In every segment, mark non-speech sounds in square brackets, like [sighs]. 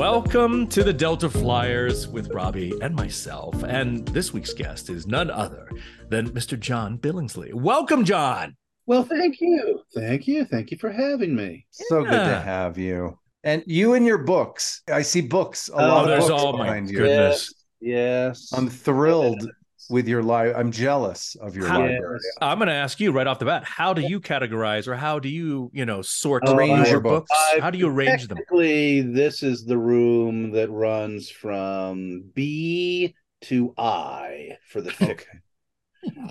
Welcome to the Delta Flyers with Robbie and myself. And this week's guest is none other than Mr. John Billingsley. Welcome, John. Well, thank you. Thank you. Thank you for having me. So good to have you. And you and your books. I see books. A Oh, lot Oh, of there's books all my behind you. goodness. Yes. I'm thrilled with your live. I'm jealous of your How- library. I'm going to ask you right off the bat how do you categorize or how do you, you know, sort uh, Oh, arrange your books? I- How do you arrange them? Technically, this is the room that runs from B to I for the fiction.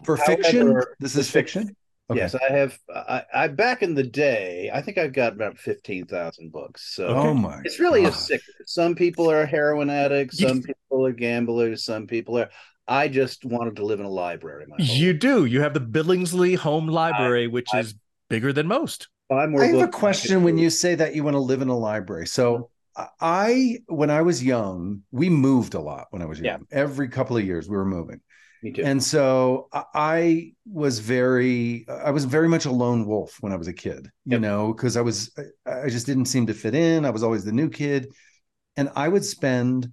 For fiction, However, this is fiction. Okay. Yes, I have. I, I back in the day, I think I've got about fifteen thousand books. So Oh my! it's really a gosh. sick. Some people are heroin addicts. Some people are gamblers. Some people are. I just wanted to live in a library. My You life. do. You have the Billingsley Home Library, which I- is bigger than most. I'm more I have a question when you say that you want to live in a library. So mm-hmm. I, when I was young, we moved a lot when I was young. Yeah. Every couple of years we were moving. Me too. And so I- I was very, I was very much a lone wolf when I was a kid, you Yep. know, because I was, I I just didn't seem to fit in. I was always the new kid. And I would spend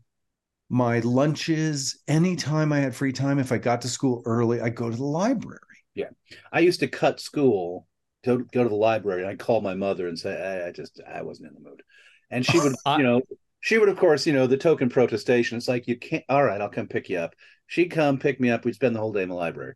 my lunches anytime I had free time. If I got to school early, I'd go to the library. Yeah. I used to cut school to go to the library. And I'd call my mother and say, I, I just, I wasn't in the mood. And she would, [laughs] I- you know, she would, of course, you know, the token protestation. It's like, you can't, all right, I'll come pick you up. She'd come pick me up. We'd spend the whole day in the library.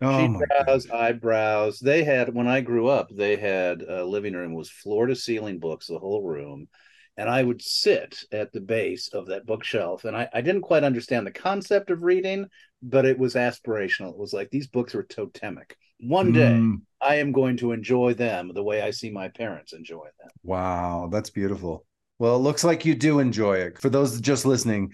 Oh she my browsed, gosh. I browsed. They had, when I grew up, they had a living room was floor to ceiling books, the whole room. And I would sit at the base of that bookshelf. And I, I didn't quite understand the concept of reading, but it was aspirational. It was like these books were totemic. One day, Mm, I am going to enjoy them the way I see my parents enjoy them. wow, that's beautiful. Well, it looks like you do enjoy it. For those just listening,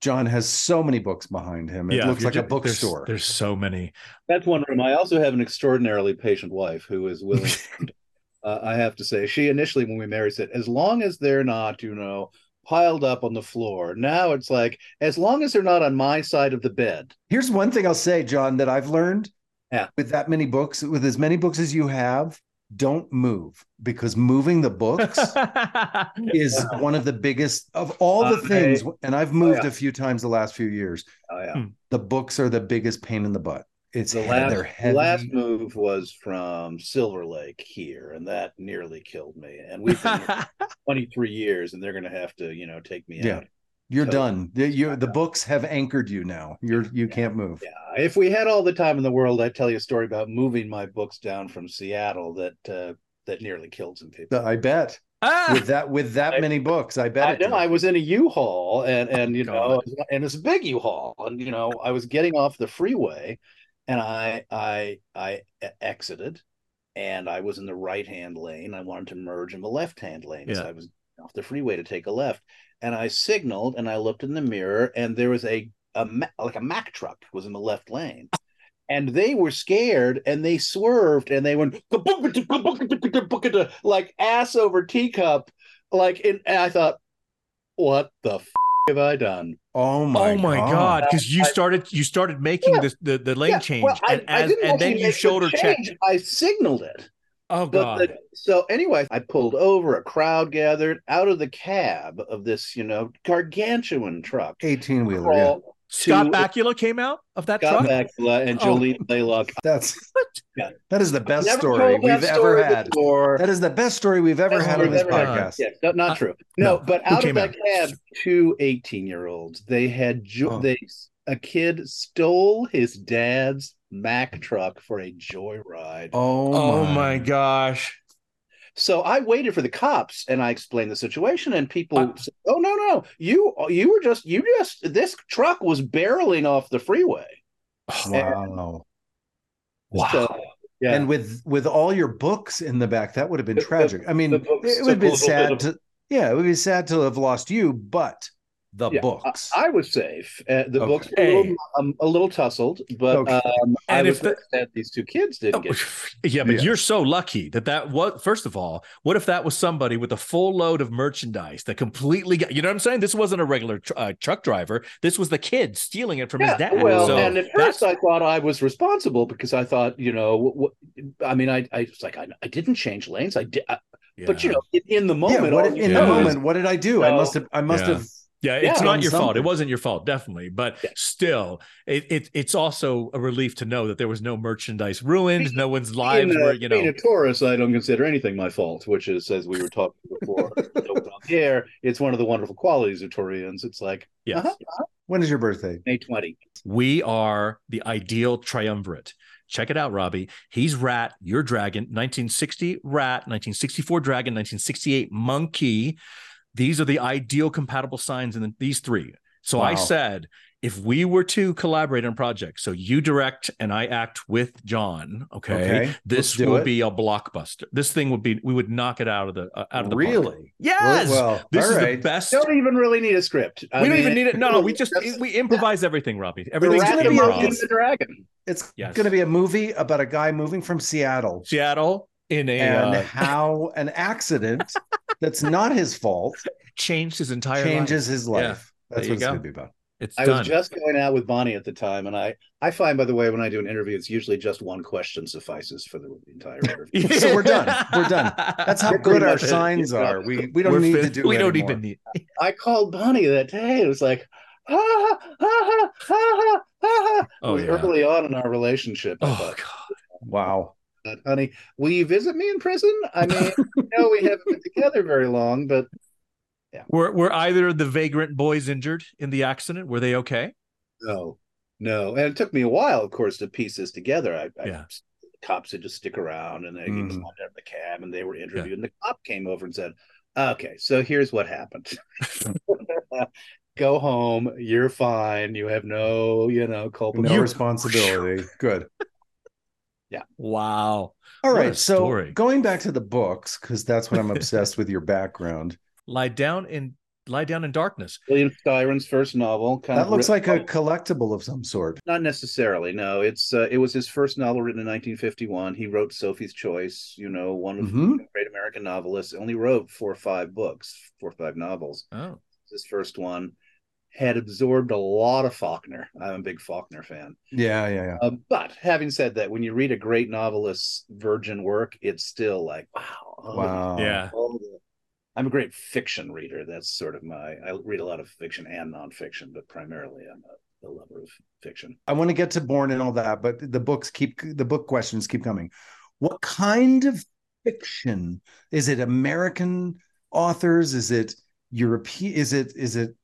John has so many books behind him. It if looks you're like a ju- there's- bookstore. There's, so many. That's one room. I also have an extraordinarily patient wife who is willing. [laughs] uh, I have to say, she initially, when we married, said, as long as they're not, you know, piled up on the floor. Now it's like, as long as they're not on my side of the bed. Here's one thing I'll say, John, that I've learned Yeah. with that many books, with as many books as you have, don't move because moving the books [laughs] is Wow. one of the biggest of all the I- things. And I've moved yeah. a few times the last few years. Oh, yeah. Hmm. The books are the biggest pain in the butt. It's The he- last, they're the last move was from Silver Lake here, and that nearly killed me. And we've been here [laughs] 23 years, and they're going to have to, you know, take me Yeah. out. You're So- done. The, you, the books have anchored you now. You're you can't move. Yeah, if we had all the time in the world, I'd tell you a story about moving my books down from Seattle that uh, that nearly killed some people. I bet Ah! with that with that I- many books, I bet I know did. I was in a U-Haul and and you know God. and it's a big U-Haul and you know I was getting off the freeway and I I I exited and I was in the right hand lane. I wanted to merge in the left hand lane, so I was off the freeway to take a left and I signaled and I looked in the mirror and there was a a like a Mack truck was in the left lane. And they were scared and they swerved and they went like ass over teacup. Like, and, and I thought, what the f- have I done? Oh my oh my god! Because you I- started you started making Yeah. this the, the lane Yeah, change well, I- and I as didn't and then you shoulder change. checked. I signaled it. Oh But god! the- so anyway, I pulled over. A crowd gathered out of the cab of this, you know, gargantuan truck. 18 wheeler. Yeah. Crawl Scott to- Bakula came out of that Scott truck. Bakula and Oh. Jolene Blalock. [laughs] That's that is the best story we've story ever had. before. That is the best story we've ever Best had on this we've ever had. podcast. Yeah, not, not Uh, true. No, no. but out of that out? cab, two 18 year olds. They had jo- Oh. they a kid stole his dad's Mack truck for a joyride. Oh, Oh my gosh! So I waited for the cops and I explained the situation, and people Uh, said, "Oh no, no, you you were just you just this truck was barreling off the freeway." Wow. Wow. So, yeah, And with with all your books in the back, that would have been The- the- tragic. I mean, it would took a be sad to yeah, it would be sad to have lost you, but the Yeah, books. I, I was safe. Uh, the Okay. books were a little, um, a little tussled, but Okay. um, I And was if the- very these two kids didn't get. [laughs] yeah, but Yeah. you're so lucky that that what. First of all, what if that was somebody with a full load of merchandise that completely got? You know what I'm saying? This wasn't a regular tr- uh, truck driver. This was the kid stealing it from his dad. well, so and at that's- first I thought I was responsible because I thought, you know, what, I mean, I, I was like, I, I didn't change lanes. I did. I, But you know, in, in the Yeah, moment, what all in you the moment, what did I do? I must have I must Yeah. have Yeah, it's Yeah. not Done your fault. It wasn't your fault, definitely. But Yeah. still, it, it it's also a relief to know that there was no merchandise ruined, no one's lives being, a, were, you being a tourist, I don't consider anything my fault, which is, as we were talking before, [laughs] on the air, it's one of the wonderful qualities of Taureans. It's like Yes. Uh-huh. when is your birthday? May 20. We are the ideal triumvirate. Check it out, Robbie. He's rat, you're dragon, 1960 rat, 1964 dragon, 1968 monkey. These are the ideal compatible signs in the, these three. So I said, if we were to collaborate on a project, so you direct and I act with John, okay, Okay, this do will it. be a blockbuster. This thing would be, we would knock it out of the uh, out of the park. really? Yes, Well, this is right. the best. Don't even really need a script. I we don't even need it. No, no, we just we improvise everything, Robbie. Everything's gonna be a- the dragon. It's Yes. going to be a movie about a guy moving from Seattle Seattle in a and uh, how an accident that's not his fault changed his entire changes life. his life. That's There what it's go. going to be about. It's I done. was just going out with Bonnie at the time, and I I find, by the way, when I do an interview, it's usually just one question suffices for the entire interview. [laughs] So we're done. We're done. That's how We're good our much it. signs are. We we don't We're need to do. We don't anymore. even need. I called Bonnie that day. It was like, ha ha ha ha ha ha ha. Oh, yeah. Early on in our relationship, Oh thought, God. Wow. "God, honey, will you visit me in prison? I mean, [laughs] no, we haven't been together very long, but yeah. Were were either of the vagrant boys injured in the accident? Were they okay? no, no. And it took me a while, of course, to piece this together. I, I Yeah. the cops had to stick around, and they Mhm. climbed out of the cab, and they were interviewed. And the cop came over and said, "Okay, so here's what happened." [laughs] [laughs] Go home. You're fine. You have no, you know, culpability. No responsibility. Good. Wow. All What right. So story. going back to the books, because that's what I'm [laughs] obsessed with your background. Lie down in lie down in darkness. William Styron's first novel. Kind That of looks like a collectible of some sort. Not necessarily. No, it's uh, it was his first novel written in 1951. He wrote Sophie's Choice. You know, one of Mhm. the great American novelists. Only wrote four or five books, four or five novels. Oh. His first one had absorbed a lot of Faulkner. I'm a big Faulkner fan. Yeah, yeah, yeah. Uh, but having said that, when you read a great novelist's virgin work, it's still like wow, oh, Wow. Yeah. all the- I'm a great fiction reader. That's sort of my. I read a lot of fiction and nonfiction, but primarily I'm a, a lover of fiction. I want to get to Born and all that, but the books keep the book questions keep coming. What kind of fiction is it? American authors? Is it European? Is it is it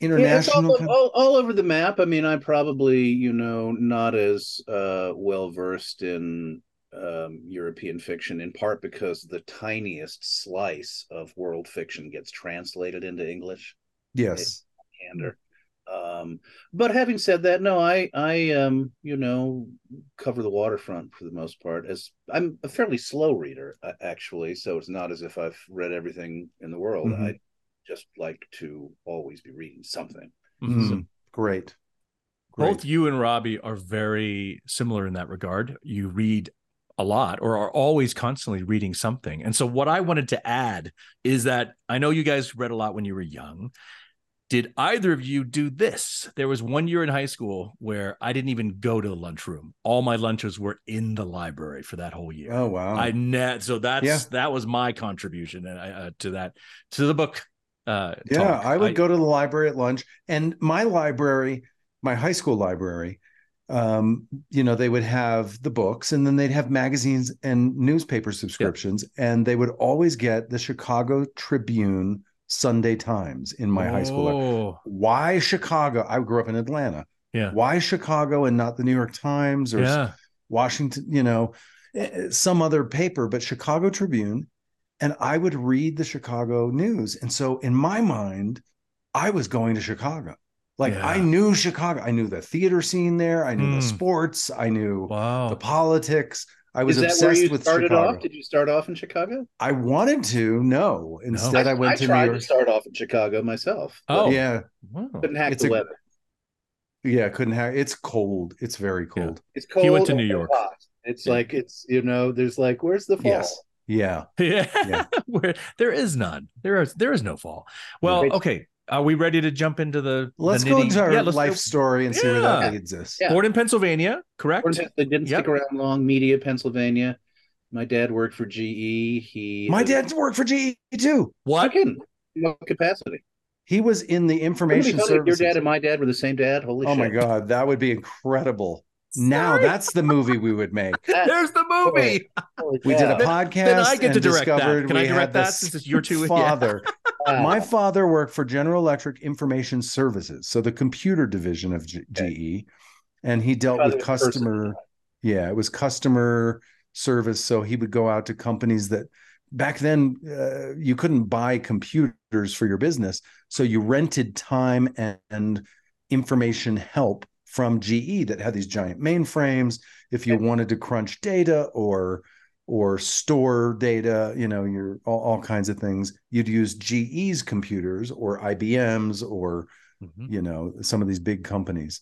Yeah, it's all, international? all, all over the map. I mean, I'm probably, you know, not as uh, well versed in um, European fiction, in part because the tiniest slice of world fiction gets translated into English. yes. Candor. Um, but having said that, no, I, I, um, you know, cover the waterfront for the most part. As I'm a fairly slow reader, actually, so it's not as if I've read everything in the world. Mhm. I just like to always be reading something. Mm, great. Both you and Robbie are very similar in that regard. You read a lot or are always constantly reading something. And so, what I wanted to add is that I know you guys read a lot when you were young. Did either of you do this? There was one year in high school where I didn't even go to the lunchroom. All my lunches were in the library for that whole year. Oh wow. I net so that's Yeah. that was my contribution uh, to that to the book. Uh, yeah, talk. I would go to the library at lunch, and my library, my high school library, um, you know, they would have the books, and then they'd have magazines and newspaper subscriptions, and they would always get the Chicago Tribune Sunday Times in my high school. library. Oh, Why Chicago? I grew up in Atlanta. yeah, Why Chicago and not the New York Times or yeah. Washington, you know, eh, some other paper, but Chicago Tribune. And I would read the Chicago news. And so in my mind, I was going to Chicago. Like Yeah. I knew Chicago. I knew the theater scene there. I knew Hmm. the sports. I knew Wow. the politics. I was Is that where you with started Chicago. off? Did you start off in Chicago? I wanted to. No. Instead, I, went to New tried York. to start off in Chicago myself. but Oh. Yeah. Wow. couldn't hack It's the a- weather. Yeah. Couldn't have. It's cold. It's very cold. It's cold. He went to New York. hot. It's Yeah. like it's you know. There's like where's the fall? Yes. [laughs] Yeah. Yeah. Yeah. [laughs] Where there is none. There is there is no fall. Well, Great. okay. Are we ready to jump into the Let's the go into our yeah, life go. story and see where that Yeah. leads us. Yeah. Born in Pennsylvania, correct? They didn't Yep. stick around long. Media, Pennsylvania. My dad worked for GE. He My dad worked for GE too. What? Fucking what capacity? He was in the Wouldn't it be information funny Your dad and my dad were the same dad. Holy oh shit! my god, that would be incredible. Now that's the movie we would make. [laughs] There's the movie. holy We did a podcast. Then I get to direct that. Can I direct that this since it's your two- yeah. father. Wow. [laughs] My father worked for General Electric Information Services, so the computer division of G- GE, and he dealt with was person. customer. Yeah, it was customer service. So he would go out to companies that back then uh, you couldn't buy computers for your business, so you rented time and, and information help from GE that had these giant mainframes. If you wanted to crunch data or or store data, you know, your all, all kinds of things. You'd use GE's computers or IBM's or Mhm. you know some of these big companies.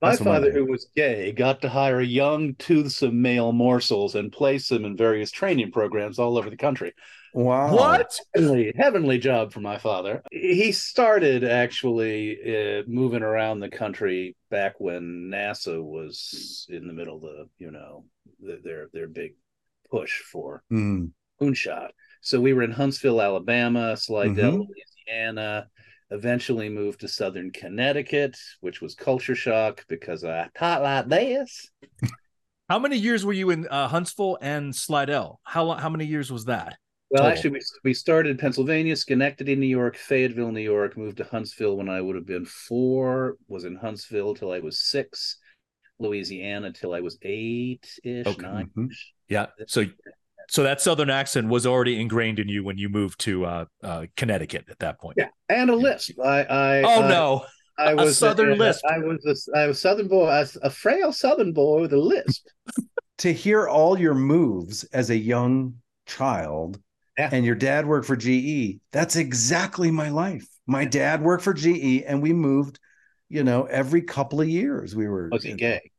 My That's father, who was gay, got to hire young, toothsome male morsels and place them in various training programs all over the country. Wow. What? Heavenly, heavenly job for my father. He started actually uh, moving around the country back when NASA was in the middle of the, you know, the, their their big push for Mm, moonshot. So we were in Huntsville, Alabama, Slidell, Mhm. Louisiana. Eventually moved to Southern Connecticut, which was culture shock because I taught like this. How many years were you in uh, Huntsville and Slidell? How lo- how many years was that? Well, Total. actually, we, we started Pennsylvania, Schenectady, New York, Fayetteville, New York, moved to Huntsville when I would have been four, was in Huntsville till I was six, Louisiana till I was eight ish, Okay. nine. Mhm. Yeah. So so that southern accent was already ingrained in you when you moved to uh, uh, Connecticut at that point. Yeah, and a lisp. I, I Oh I- no. I A was a Southern uh, lisp. I was a, I was Southern boy, a, a frail Southern boy with a lisp. [laughs] To hear all your moves as a young child, Yeah. and your dad worked for GE, that's exactly my life. My dad worked for GE, and we moved. You know, every couple of years we were. Was he gay?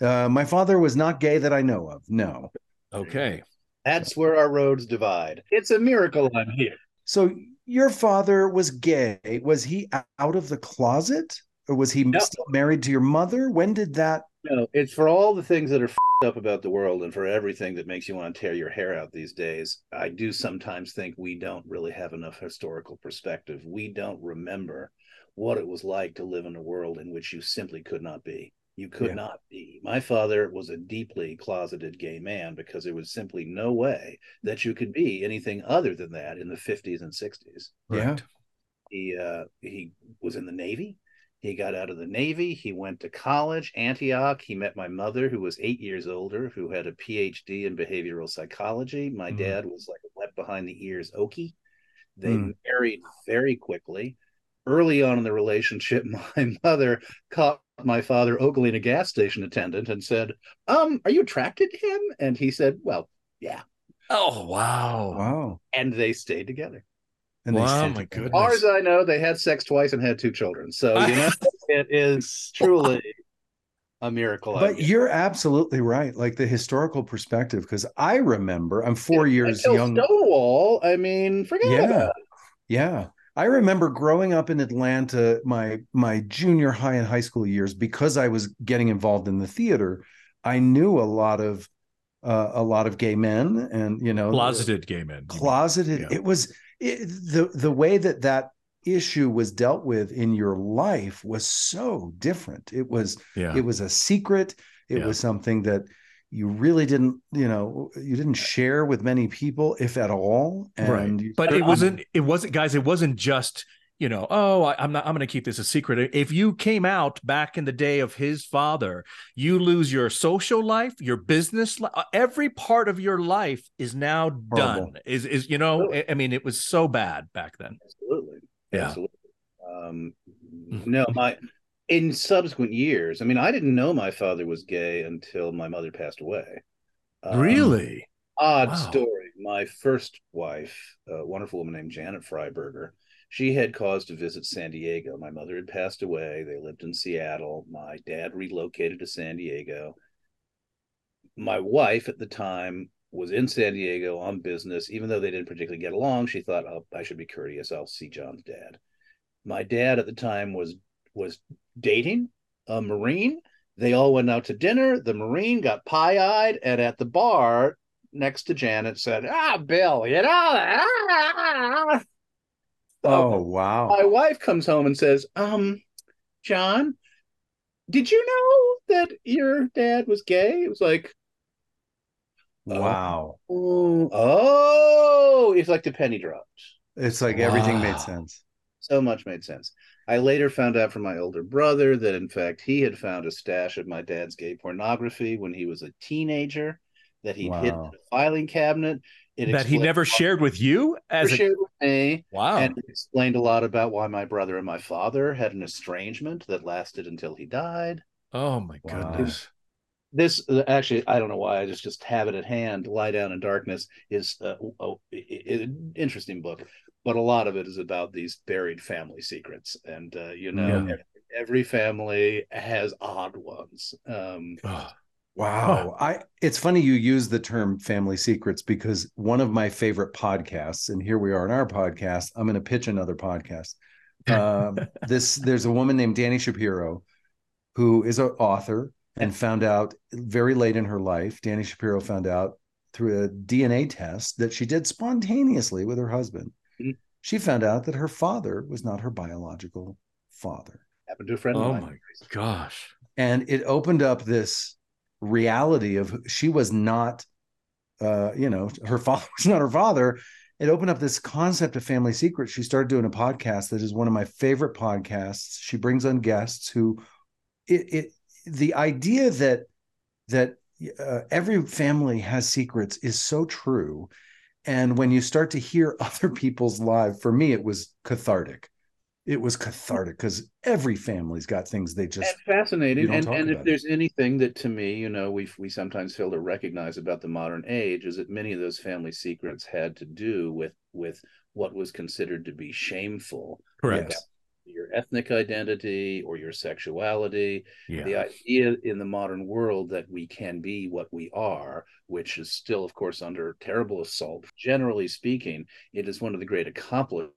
Uh, my father was not gay that I know of. No. Okay. That's where our roads divide. It's a miracle I'm here. So your father was gay. Was he out of the closet, or was he No. still married to your mother? When did that? No, it's for all the things that are f***ed up about the world and for everything that makes you want to tear your hair out these days. I do sometimes think we don't really have enough historical perspective. We don't remember what it was like to live in a world in which you simply could not be. You could Yeah. not be. My father was a deeply closeted gay man because there was simply no way that you could be anything other than that in the 50s and 60s. Yeah. He uh, he was in the Navy. He got out of the Navy. He went to college, Antioch. He met my mother, who was eight years older, who had a PhD in behavioral psychology. My Mhm. dad was like a wet behind the ears Okie. They Mm. married very quickly. Early on in the relationship, [laughs] my mother caught my father ogling a gas station attendant and said, Um, are you attracted to him? And he said, Well, yeah. Oh wow. Wow. And they stayed together. And Wow, my together. As far goodness. as I know, they had sex twice and had two children. So you know, [laughs] it is truly a miracle. But you're absolutely right. Like the historical perspective, because I remember I'm four years young. Stonewall. I mean, forget Yeah. about it. Yeah. I remember growing up in Atlanta, my my junior high and high school years, because I was getting involved in the theater. I knew a lot of uh, a lot of gay men, and you know, Closeted gay men. closeted. Yeah. It was it, the the way that that issue was dealt with in your life was so different. It was Yeah. it was a secret. It Yeah. was something that you really didn't, you know, you didn't share with many people, if at all. And right. But it wasn't. It wasn't, guys. It wasn't just you know. Oh, I, I'm not. I'm going to keep this a secret. If you came out back in the day of his father, you lose your social life, your business, li- uh, every part of your life is now done. Is is you know? I, I mean, it was so bad back then. Absolutely. Yeah. Absolutely. Um, Mm-hmm. no, my in subsequent years. I mean, I didn't know my father was gay until my mother passed away. Um, really? odd Wow. story. My first wife, a wonderful woman named Janet Freiberger, she had cause to visit San Diego. My mother had passed away. They lived in Seattle. My dad relocated to San Diego. My wife at the time was in San Diego on business. Even though they didn't particularly get along, she thought, oh, I should be courteous. I'll see John's dad. My dad at the time was was dating a Marine. They all went out to dinner. The Marine got pie eyed, and at the bar, next to Janet said, "Ah, Bill, you know." Ah. Oh wow. My wife comes home and says, "Um, John, did you know that your dad was gay?" It was like, Wow. oh, oh, it's like the penny dropped. It's like everything made sense. So much made sense. I later found out from my older brother that, in fact, he had found a stash of my dad's gay pornography when he was a teenager that he'd hidden in a filing cabinet. It that he never shared with you as never a shared with me. wow. And it explained a lot about why my brother and my father had an estrangement that lasted until he died. oh my Wow. goodness. This uh, actually, I don't know why I just just have it at hand. Lie down in darkness is uh, oh, i- i- an interesting book, but a lot of it is about these buried family secrets, and uh, you know, Yeah. every, every family has odd ones. Um, Wow. I it's funny you use the term family secrets because one of my favorite podcasts, and here we are in our podcast. I'm going to pitch another podcast. Um, [laughs] this there's a woman named Dani Shapiro who is an author and found out very late in her life. Dani Shapiro found out through a DNA test that she did spontaneously with her husband. Mhm. She found out that her father was not her biological father. happened to a friend of oh my gosh. and it opened up this reality of she was not uh you know her father [laughs] was not her father. It opened up this concept of family secrets. She started doing a podcast that is one of my favorite podcasts. She brings on guests who it, it the idea that that uh, every family has secrets is so true. And when you start to hear [laughs] other people's lives for me it was cathartic it was cathartic because every family's got things they just and fascinating. And, and if about it. there's anything that to me, you know, we we sometimes fail to recognize about the modern age is that many of those family secrets had to do with with what was considered to be shameful, Correct. Yes. your ethnic identity or your sexuality. Yeah. The idea in the modern world that we can be what we are, which is still, of course, under terrible assault. Generally speaking, it is one of the great accomplishments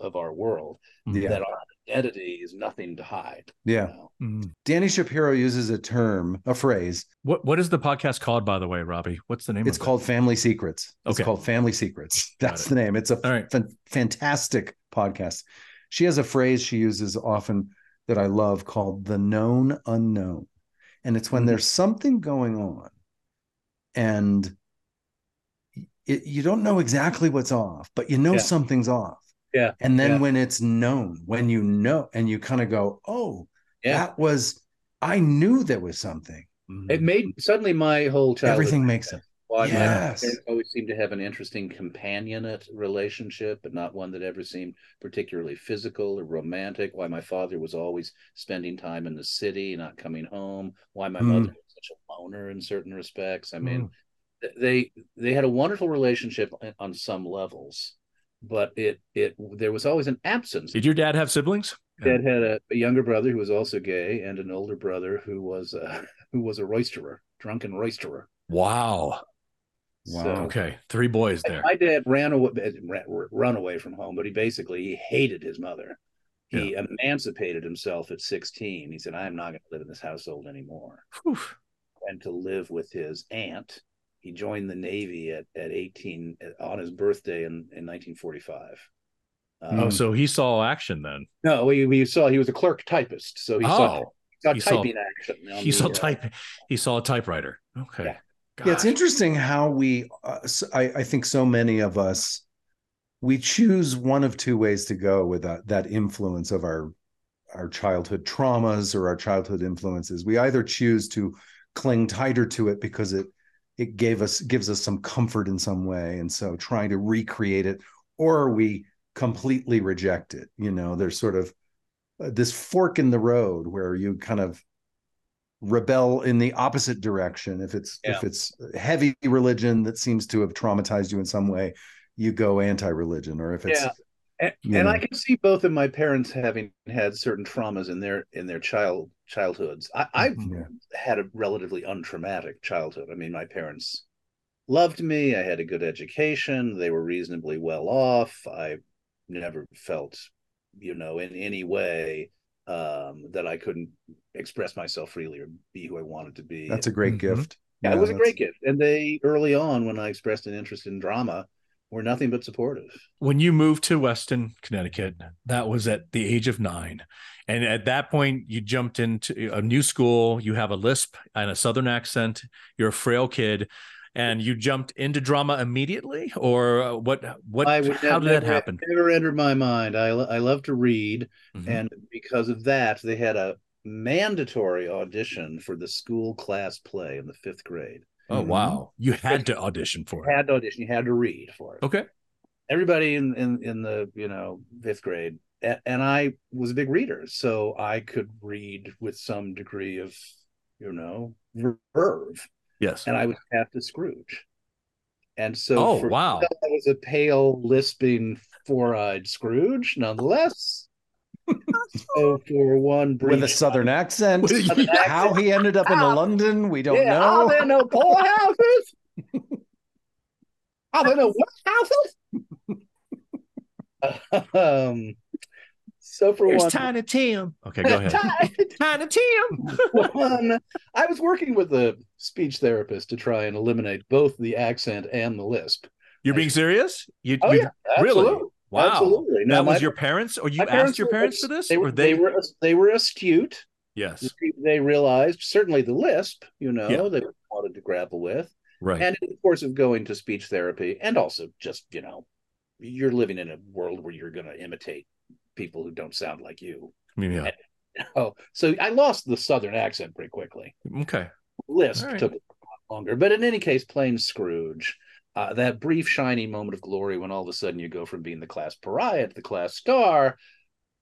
of our world Yeah. that our identity is nothing to hide. yeah you know? Mm. Dani Shapiro uses a term, a phrase. What what is the podcast called, by the way, Robbie? What's the name of it? It's of called Family Secrets. It's Okay. called Family Secrets. [laughs] That's the name. It's a All right. fan- fantastic podcast. She has a phrase she uses often that I love called the known unknown. And it's when Mhm. there's something going on and it, you don't know exactly what's off, but you know Yeah. something's off. Yeah. And then Yeah. when it's known, when you know, and you kind of go, oh, Yeah. that was, I knew there was something. It made suddenly my whole childhood Everything makes sense. Why Yes. my always seemed to have an interesting companionate relationship, but not one that ever seemed particularly physical or romantic. Why my father was always spending time in the city, not coming home. Why my Mm. mother was such a loner in certain respects. I mean, Mm. they they had a wonderful relationship on- on some levels, but it it there was always an absence. Did your dad have siblings? Dad had a, a younger brother who was also gay, and an older brother who was uh, [laughs] who was a roisterer, drunken roisterer. Wow. Wow. So- Okay. Three boys there. My dad ran away, ran, run away from home, but he basically he hated his mother. He emancipated himself at 16. He said, "I am not going to live in this household anymore." Whew. Went to live with his aunt. He joined the Navy at, at 18 on his birthday in, in 1945. Um, Oh, so he saw action then. no, we, we saw he was a clerk typist, so he saw, oh, saw he saw- typing action. he the, saw uh, type. He saw a typewriter. Okay. Yeah. Yeah, it's interesting how we, uh, s- I, I think so many of us, we choose one of two ways to go with that, that influence of our our childhood traumas or our childhood influences. We either choose to cling tighter to it because it it gave us gives us some comfort in some way, and so trying to recreate it, or we completely reject it. You know, there's sort of uh, this fork in the road where you kind of rebel in the opposite direction if it's if it's heavy religion that seems to have traumatized you in some way you go anti-religion or if it's Yeah. And, and. I can see both of my parents having had certain traumas in their in their child childhoods. I, I've Yeah. had a relatively untraumatic childhood. I mean, my parents loved me. I had a good education. They were reasonably well off. I never felt, you know, in any way um, that I couldn't express myself freely or be who I wanted to be. that's a great Mhm. gift Yeah, I Yeah, was a great gift. and they early on, when I expressed an interest in drama, were nothing but supportive. when you moved to Weston, Connecticut, that was at the age of nine. And at that point, you jumped into a new school. You have a lisp and a Southern accent. You're a frail kid, and you jumped into drama immediately, or uh, what? What? I would How did never, that happen? Never entered my mind. I I love to read, Mhm. and because of that, they had a mandatory audition for the school class play in the fifth grade. oh Mhm. wow, you had to audition for You it. had to audition. You had to read for it. Okay. Everybody in in in the you know fifth grade, a- and I was a big reader, so I could read with some degree of you know verve. Yes. and I was Captain Scrooge. And so, Oh, for wow. I was a pale, lisping, four-eyed Scrooge, nonetheless. [laughs] so, for one brief with a southern accent. With a- Southern [laughs] How accent, he ended up in Ah. London, we don't yeah, are know. there no [laughs] poor houses? are there no what houses? um. So for Here's one, Tiny Tim. Okay, go ahead. [laughs] Tiny Tim. one, I was working with a speech therapist to try and eliminate both the accent and the lisp. You're being serious? You, Oh you yeah, absolutely. really? Wow. Absolutely. No, that was my- your parents, or you my asked parents your were- parents for this, They or were they? they were they were astute. yes. They realized certainly the lisp, you know, Yeah. they wanted to grapple with, Right. and in the course of going to speech therapy, and also just you know, you're living in a world where you're going to imitate people who don't sound like you. yeah. [laughs] Oh, so I lost the southern accent pretty quickly. Okay. Lisp All right. took a lot longer, but in any case, playing Scrooge. Uh, that brief shining moment of glory when all of a sudden you go from being the class pariah to the class star,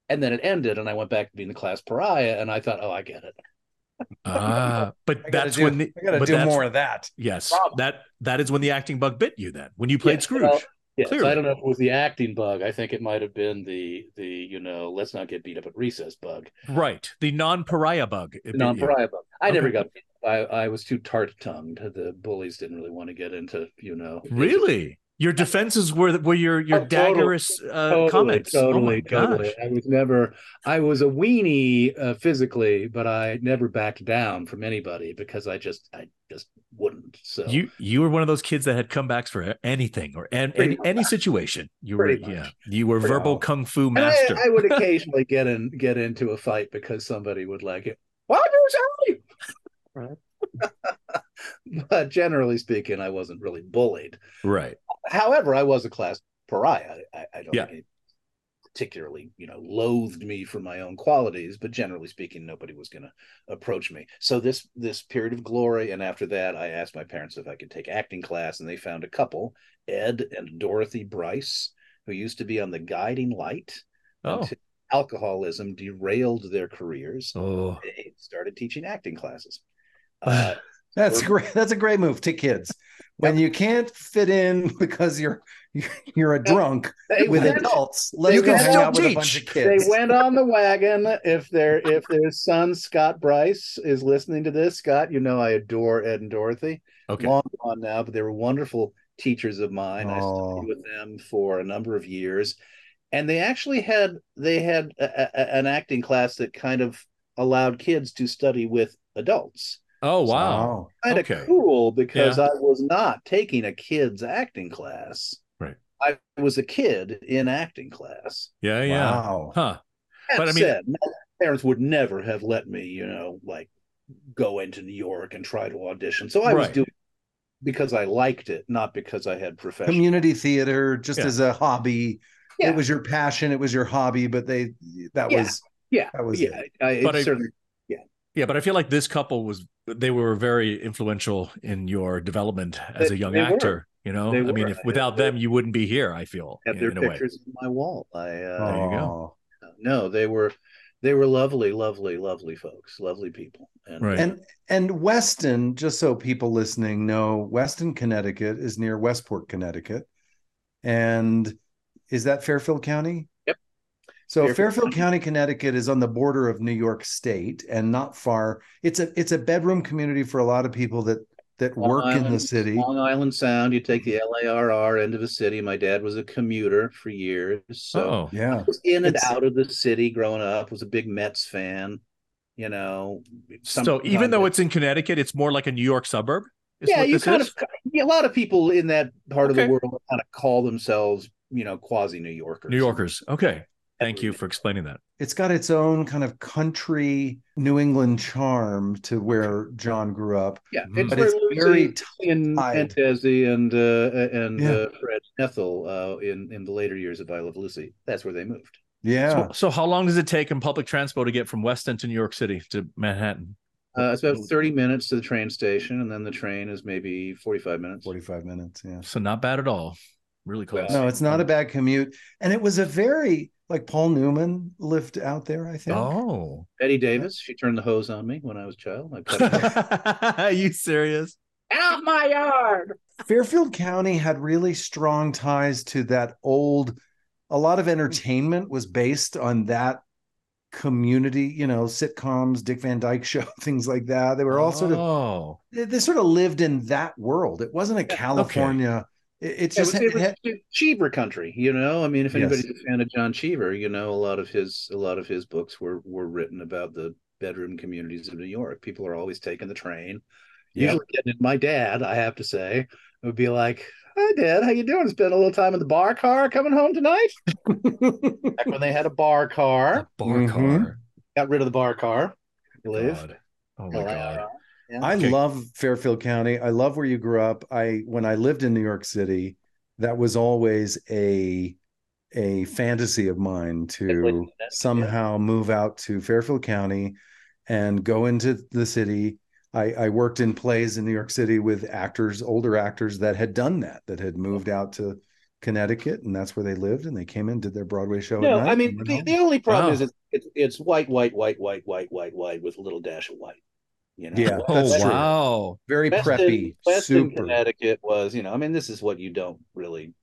and then it ended, and I went back to being the class pariah, and I thought, oh, I get it. [laughs] Ah, but that's do, when the, I gotta do more of that. Yes, Problem. that that is when the acting bug bit you. Then when you played Yeah, Scrooge. well, Yes, Clearly. I don't know if it was the acting bug. I think it might have been the the you know let's not get beat up at recess bug, right, the non-pariah bug. non pariah bug. I never got. I I was too tart tongued. The bullies didn't really want to get into you know. Really, your defenses were were your your Oh, totally. daggerous uh, Totally, comments. Totally, oh my totally. gosh. I was never. I was a weenie uh, physically, but I never backed down from anybody because I just I just wouldn't. So You you were one of those kids that had comebacks for anything or an, Pretty any, any situation. You were much. yeah. You were Pretty verbal much. kung fu And I, master. I would [laughs] occasionally get in get into a fight because somebody would like it. Why do you say? Right. [laughs] but generally speaking, I wasn't really bullied. right. However, I was a class pariah. I, I don't Yeah. think it particularly, you know, loathed me for my own qualities, but generally speaking, nobody was going to approach me. So this this period of glory, and after that, I asked my parents if I could take acting class, and they found a couple, Ed and Dorothy Bryce, who used to be on the Guiding Light. Oh. alcoholism derailed their careers. Oh. They started teaching acting classes. [sighs] Uh, That's great. That's a great move to kids. When you can't fit in [laughs] because you're you're a drunk they with went- adults, let's you go can hang still out with a teach. bunch of they went on the wagon. If their if their son Scott Bryce is listening to this, Scott, you know I adore Ed and Dorothy. Okay. Long gone now, but they were wonderful teachers of mine. I Oh. studied with them for a number of years, and they actually had they had a, a- an acting class that kind of allowed kids to study with adults. Oh wow. Wow. Kind of Okay. cool because I was not taking a kid's acting class. Right. I was a kid in acting class. Yeah, yeah. Wow. Huh. That But I mean- said, my parents would never have let me, you know, like go into New York and try to audition. So I was Right. doing because I liked it, not because I had professional. Community theater, just Yeah. as a hobby. Yeah. It was your passion. It was your hobby, but they that Yeah. was yeah, that was yeah. I, But it I- certainly, Yeah, but I feel like this couple was they were very influential in your development as They- a young they were. actor. You know, They I mean, if without them, you wouldn't be here. I feel have their in pictures on my wall. I uh, There you go. Oh. no, they were they were lovely, lovely, lovely folks, lovely people. And Right. And and Weston, just so people listening know, Weston, Connecticut is near Westport, Connecticut. And is that Fairfield County? Yep. So Fairfield Fairfield, County. County, Connecticut is on the border of New York State and not far. It's a it's a bedroom community for a lot of people that that Long work in the city. Long Island Sound. You take the mm-hmm. LARR end of the city. My dad was a commuter for years, so oh, Yeah. I was in and It's- out of the city growing up. Was a big Mets fan. You know, so even though it's in Connecticut, it's more like a New York suburb. Yeah, you kind is? of yeah, a lot of people in that part of the world kind of call themselves, you know, quasi New Yorkers. New Yorkers. Okay. Thank you for explaining that. It's got its own kind of country New England charm to where John grew up, Yeah, Mhm. it's but it's Lucy very and tied. and and uh, and Yeah. uh, Fred Ethel uh, in in the later years of I Love Lucy. That's where they moved. yeah. So, so how long does it take in public transport to get from Weston to New York City to Manhattan? Uh, it's about thirty minutes to the train station, and then the train is maybe forty-five minutes. 45 minutes. Yeah. So not bad at all. Really close. No, it's not a bad commute. And it was a very, like Paul Newman lived out there, I think. Oh. Bette Davis, she turned the hose on me when I was a child. I [laughs] Are you serious? out my yard. Fairfield County had really strong ties to that old, a lot of entertainment was based on that community, you know, sitcoms, Dick Van Dyke show, [laughs] things like that. They were all sort of, Oh. they, they sort of lived in that world. It wasn't a California. It, it Yeah, just it was, it was Cheever country, you know. I mean, if Yes. anybody's a fan of John Cheever, you know, a lot of his a lot of his books were were written about the bedroom communities of New York. People are always taking the train. Yep. Usually getting it. My dad, I have to say, would be like, "Hi, Dad, how you doing? Spend a little time in the bar car coming home tonight." [laughs] Back when they had a bar car, A bar Mhm. car. got rid of the bar car. I believe. God. Oh my god. I Okay. love Fairfield County. I love where you grew up. I when I lived in New York City, that was always a a fantasy of mine Like, to yeah. somehow move out to Fairfield County and go into the city. I, I worked in plays in New York City with actors, older actors that had done that, that had moved out to Connecticut, and that's where they lived. And they came in, did their Broadway show. No, I mean the, the only problem Wow. is it's, it's it's white, white, white, white, white, white, white with a little dash of white. You know, Yeah, Oh That's true. wow. very Weston, preppy, Weston, super. Connecticut was, you know, I mean, this is what you don't really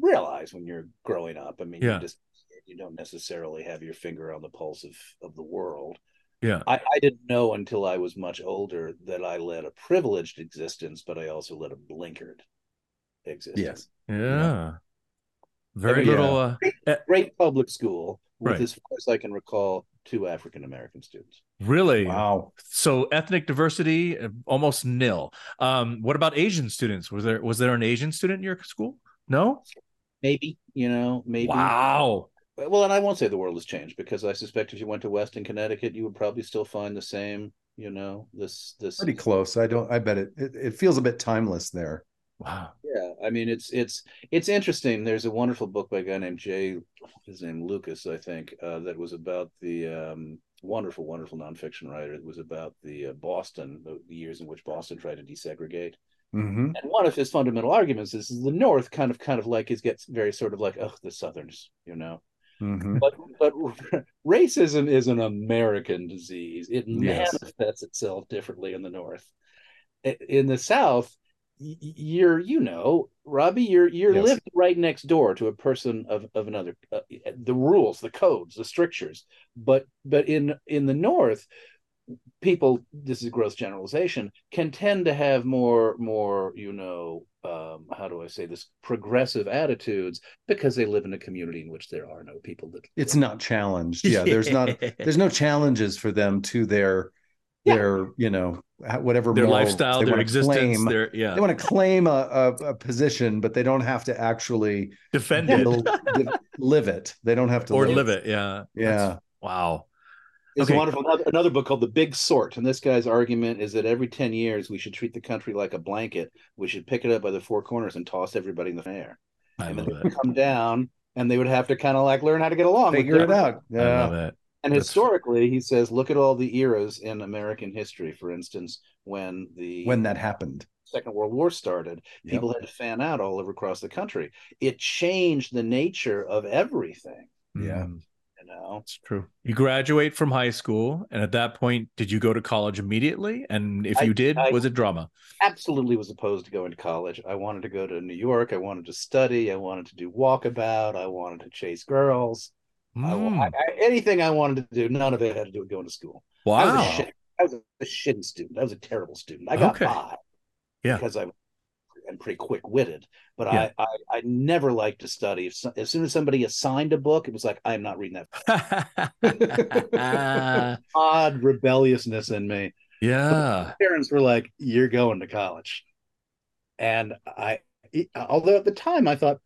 realize when you're growing up. I mean, Yeah. you just you don't necessarily have your finger on the pulse of of the world. Yeah. I, I didn't know until I was much older that I led a privileged existence, but I also led a blinkered existence. Yes. Yeah. Very Yeah. little uh Great public school with, Right. as far as I can recall, two African American students. really Wow. so ethnic diversity uh, almost nil. Um what about Asian students? Was there was there an Asian student in your school? No? Maybe, you know, maybe. Wow. Well, and I won't say the world has changed because I suspect if you went to Weston, Connecticut, you would probably still find the same, you know, this this Pretty close. I don't. I bet it. It, it feels a bit timeless there. Wow. Yeah, I mean it's it's it's interesting. There's a wonderful book by a guy named Jay, his name Lukas, I think, uh, that was about the um, wonderful, wonderful nonfiction writer. It was about the uh, Boston, the, the years in which Boston tried to desegregate. Mhm. And one of his fundamental arguments is, is the North kind of kind of like is gets very sort of like oh the Southerns, you know. Mhm. But but [laughs] racism is an American disease. It Yes. manifests itself differently in the North. In the South, you're you know, Robbie, you're you're Yes. living right next door to a person of of another. Uh, the rules, the codes, the strictures. But but in in the North, people. This is a gross generalization. Can tend to have more more you know. Um, how do I say this? Progressive attitudes because they live in a community in which there are no people that It's not challenged. [laughs] Yeah. There's not. There's no [laughs] challenges for them to their Yeah. their you know whatever their lifestyle, they their wanna existence, claim. their yeah. They want to claim a, a, a position, but they don't have to actually defend it live, [laughs] live it. They don't have to or live it. Yeah. Yeah. That's- wow. There's Okay. a wonderful another, another book called The Big Sort, and this guy's argument is that every ten years we should treat the country like a blanket. We should pick it up by the four corners and toss everybody in the air, I and then they would come down, and they would have to kind of like learn how to get along. Figure it them. out. I love Yeah. it. And historically, he says, look at all the eras in American history. For instance, when the When that happened. Second World War started, Yep. people had to fan out all over across the country. It changed the nature of everything. Yeah. Mm, You know, It's true. You graduate from high school, and at that point, did you go to college immediately? And if I- you did, I- was it drama? absolutely was opposed to going to college. I wanted to go to New York. I wanted to study. I wanted to do walkabout. I wanted to chase girls. I, Mm, I, I- anything I wanted to do, none of it had to do with going to school. I was wow. a shit. I was a shitty student. I was a terrible student. I got Okay. by Yeah. because I am pretty quick witted. But Yeah. I, I I never liked to study. So, as soon as somebody assigned a book, it was like I'm not reading that. [laughs] [laughs] Odd rebelliousness in me. Yeah. parents were like, "You're going to college," and I, although at the time I thought,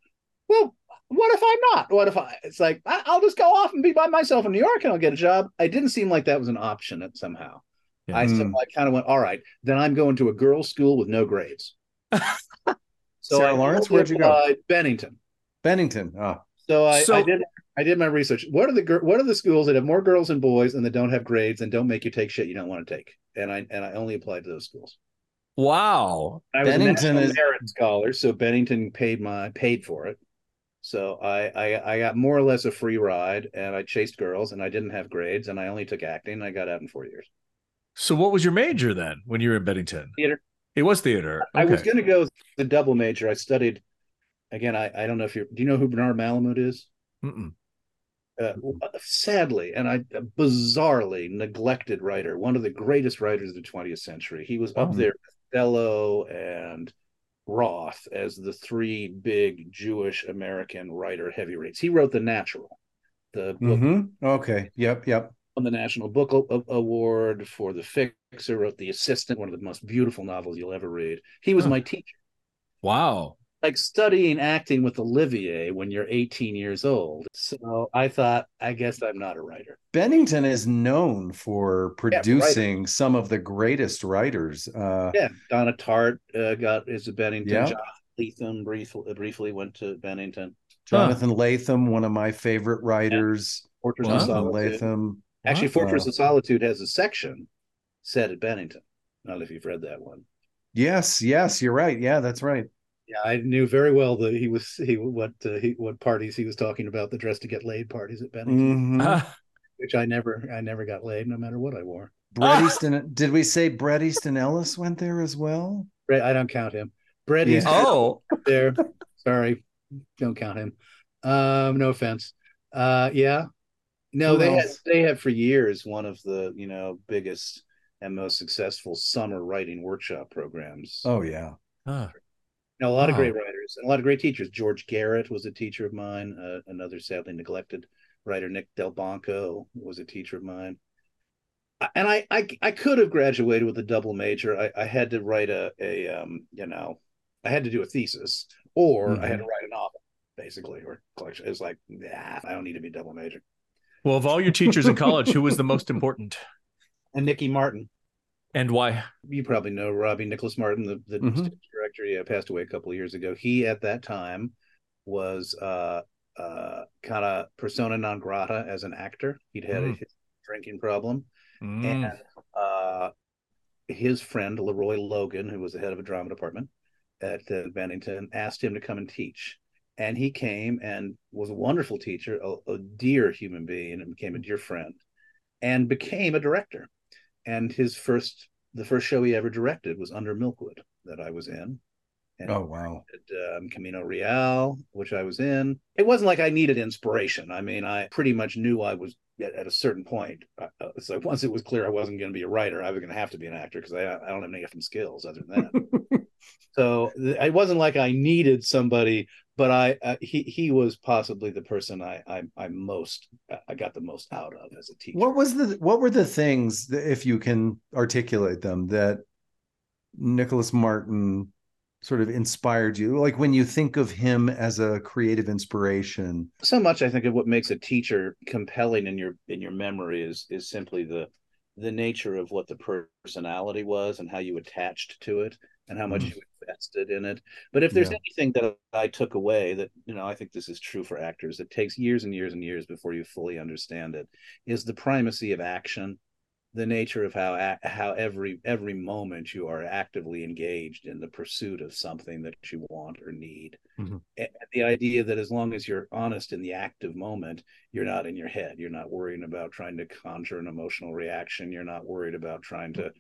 well, what if I'm not? What if I? It's like I, will just go off and be by myself in New York and I'll get a job. I didn't seem like that was an option somehow. Yeah. I hmm. so I kind of went, all right, then I'm going to a girls' school with no grades. [laughs] so Sarah I Lawrence, where'd you go? Bennington. Bennington. Oh. So I, so I did I did my research. What are the what are the schools that have more girls than boys and that don't have grades and don't make you take shit you don't want to take? And I and I only applied to those schools. Wow. I was Bennington a is merit scholar, so Bennington paid my paid for it. So I, I I got more or less a free ride, and I chased girls, and I didn't have grades, and I only took acting. And I got out in four years. So what was your major then when you were in Bennington? Theater. It was theater. Okay. I was going to go the double major. I studied. Again, I, I don't know if you do you know who Bernard Malamud is? Mm-mm. Uh, sadly and I bizarrely neglected writer, one of the greatest writers of the 20th century. He was up oh. there with Bellow and Roth as the three big Jewish American writer heavyweights. He wrote The Natural, the book. Mm-hmm. Okay. Yep. Yep. On the National Book Award for The Fixer, wrote The Assistant, one of the most beautiful novels you'll ever read. He was huh. my teacher. Wow like studying acting with Olivier when you're 18 years old. So I thought, I guess I'm not a writer. Bennington is known for producing yeah, some of the greatest writers. Uh, yeah, Donna Tartt uh, got is a Bennington. Yeah. Jonathan Lethem briefly, briefly went to Bennington. Jonathan huh. Lethem, one of my favorite writers. Yeah. Fortress of Solitude. Lethem. Actually, wow. Fortress of Solitude has a section set at Bennington. I don't know if you've read that one. Yes, yes, you're right. Yeah, that's right. Yeah, I knew very well that he was he what uh, he what parties he was talking about the dress to get laid parties at Bennington, mm-hmm. which I never I never got laid no matter what I wore. Bret Easton, did we say Bret Easton Ellis went there as well? Bret, I don't count him. Bret yeah. Easton oh there. Sorry, don't count him. Um, no offense. Uh, yeah, no, Who they else? had they had for years one of the you know biggest and most successful summer writing workshop programs. Oh yeah. Huh know, a lot wow. of great writers and a lot of great teachers. George Garrett was a teacher of mine. Uh, another sadly neglected writer, Nick Delbanco, was a teacher of mine. And I, I, I could have graduated with a double major. I, I had to write a, a, um, you know, I had to do a thesis, or mm-hmm. I had to mm-hmm. write a novel, basically, or collection. It's like, yeah, I don't need to be double major. Well, of all your teachers in college, who was the most important? And Nikki Martin. And why? You probably know Robbie Nicholas Martin, the, the mm-hmm. director. Yeah, passed away a couple of years ago. He at that time was uh, uh, kind of persona non grata as an actor. He'd had mm. a drinking problem, mm. and uh, his friend Leroy Logan, who was the head of a drama department at uh, Bennington, asked him to come and teach. And he came and was a wonderful teacher, a, a dear human being, and became a dear friend, and became a director and his first the first show he ever directed was Under Milkwood that I was in. And oh wow! Did, um, Camino Real, which I was in. It wasn't like I needed inspiration. I mean, I pretty much knew I was at, at a certain point. Uh, uh so [laughs] once it was clear I wasn't going to be a writer, I was going to have to be an actor because I I don't have any different skills other than that. [laughs] so it wasn't like I needed somebody but I uh, he he was possibly the person I I I most I got the most out of as a teacher. What was the what were the things that, if you can articulate them that Nicholas Martin sort of inspired you like when you think of him as a creative inspiration so much i think of what makes a teacher compelling in your in your memory is is simply the the nature of what the personality was and how you attached to it and how much mm. you invested in it. But if there's yeah. anything that I took away that, you know, I think this is true for actors, it takes years and years and years before you fully understand it, is the primacy of action, the nature of how how every every moment you are actively engaged in the pursuit of something that you want or need. Mm-hmm. And the idea that as long as you're honest in the active moment, you're not in your head. You're not worrying about trying to conjure an emotional reaction. You're not worried about trying to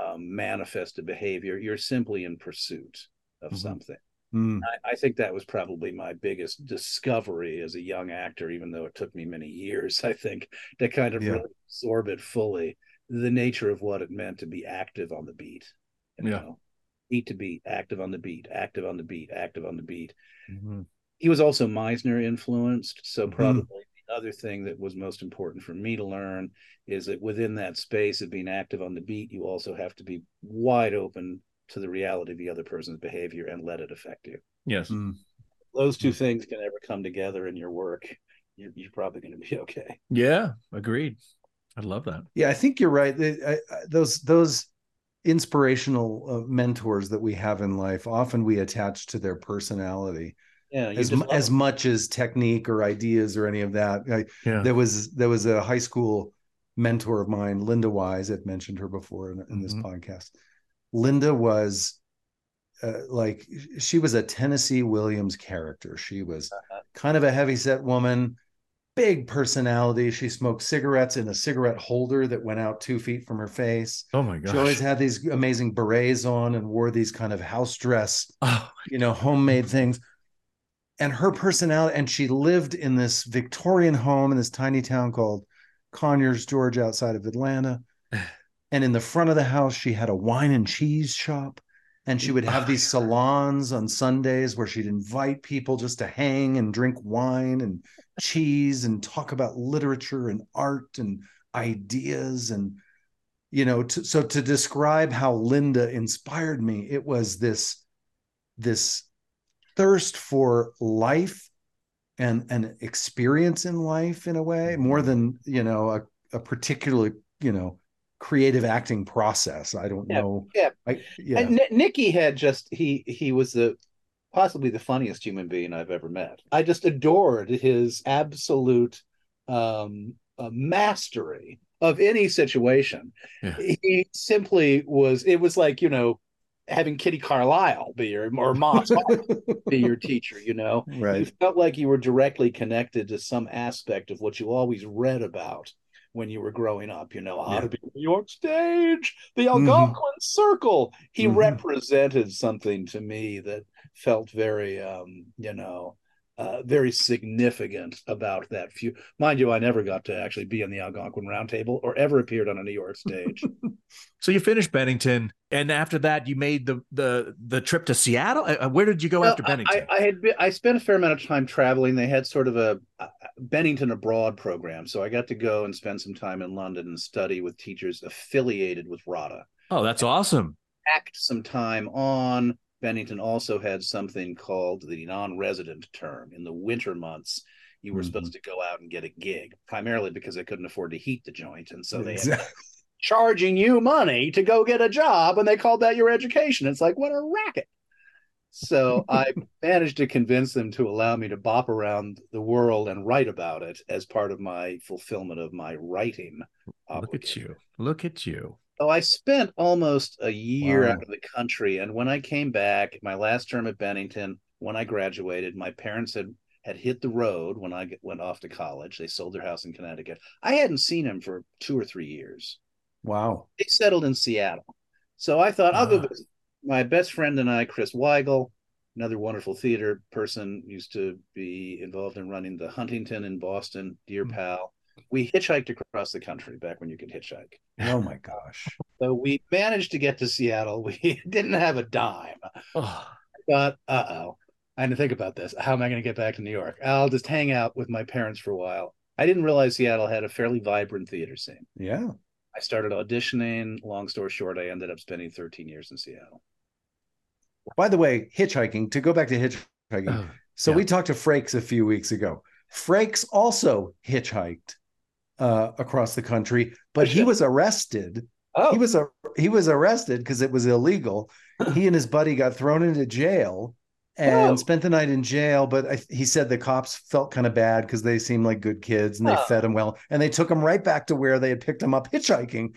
um, manifest a behavior. You're simply in pursuit of mm-hmm. something. Mm. I, I, think that was probably my biggest discovery as a young actor, even though it took me many years, I think, to kind of yeah. really absorb it fully. The nature of what it meant to be active on the beat. You yeah. Know? Beat to beat, active on the beat, active on the beat, active on the beat. Mm-hmm. He was also Meisner influenced. So mm-hmm. Probably other thing that was most important for me to learn is that within that space of being active on the beat, you also have to be wide open to the reality of the other person's behavior and let it affect you. Yes. Mm. Those two things can ever come together in your work. You're, you're probably going to be okay. Yeah. Agreed. I love that. Yeah, I think you're right. I, I, those those inspirational uh, mentors that we have in life often we attach to their personality Yeah, as, just mu- love as much as technique or ideas or any of that. I, Yeah. there was there was a high school mentor of mine, Linda Wise. I've mentioned her before in, in this Mhm. podcast. Linda was uh, like she was a Tennessee Williams character. She was Uh-huh. kind of a heavy set woman, big personality. She smoked cigarettes in a cigarette holder that went out two feet from her face. Oh my gosh. She always had these amazing berets on and wore these kind of house dress oh, you know, homemade things. And her personality, and she lived in this Victorian home in this tiny town called Conyers, Georgia, outside of Atlanta. [sighs] And in the front of the house, she had a wine and cheese shop. And she would have these salons on Sundays where she'd invite people just to hang and drink wine and cheese and talk about literature and art and ideas. And, you know, to, so to describe how Linda inspired me, it was this this thirst for life and an experience in life in a way more than you know a, a particularly you know creative acting process i don't Yeah, know yeah. I, yeah And Ni- Nicky had just he he was the possibly the funniest human being I've ever met. I just adored his absolute um uh, mastery of any situation. Yeah. He simply was it was like, you know, having Kitty Carlisle be your or Moss [laughs] be your teacher, you know. Right. You felt like you were directly connected to some aspect of what you always read about when you were growing up, you know, how Yeah. to be New York stage, the Mhm. Algonquin Circle. He Mhm. represented something to me that felt very, um, you know, uh, very significant about that few. Mind you, I never got to actually be on the Algonquin Roundtable or ever appeared on a New York stage. [laughs] so you finished Bennington, and after that, you made the the the trip to Seattle. Uh, Where did you go Well, after Bennington? I, I had been, I spent a fair amount of time traveling. They had sort of a, a Bennington abroad program, so I got to go and spend some time in London and study with teachers affiliated with RADA. oh, that's awesome. Act some time on. Bennington also had something called the non-resident term. In the winter months, you were Mhm. supposed to go out and get a gig, primarily because they couldn't afford to heat the joint, and so they had Exactly. charging you money to go get a job and they called that your education it's like what a racket so i [laughs] managed to convince them to allow me to bop around the world and write about it as part of my fulfillment of my writing Look at you. Look at you. So i spent almost a year Wow. out of the country and when i came back my last term at bennington when i graduated my parents had had hit the road when i went off to college they sold their house in connecticut i hadn't seen them for two or three years wow they settled in Seattle. So I thought I'll go Ah. visit. My best friend and I, Chris Weigel, another wonderful theater person, used to be involved in running the Huntington in Boston, dear Hmm. pal. We hitchhiked across the country back when you could hitchhike. oh my gosh [laughs] So we managed to get to Seattle. We [laughs] didn't have a dime. Oh, I uh oh, I had to think about this. How am I going to get back to New York? I'll just hang out with my parents for a while. I didn't realize Seattle had a fairly vibrant theater scene. yeah I started auditioning. Long story short, I ended up spending 13 years in Seattle. by the way hitchhiking to go back to hitchhiking oh, So Yeah. we talked to Frakes a few weeks ago. Frakes also hitchhiked uh, across the country, but he was arrested. Oh, He was a he was arrested because it was illegal. [clears throat] He and his buddy got thrown into jail and Oh. spent the night in jail. But I, he said the cops felt kind of bad because they seemed like good kids and they Oh. fed him well, and they took him right back to where they had picked him up hitchhiking.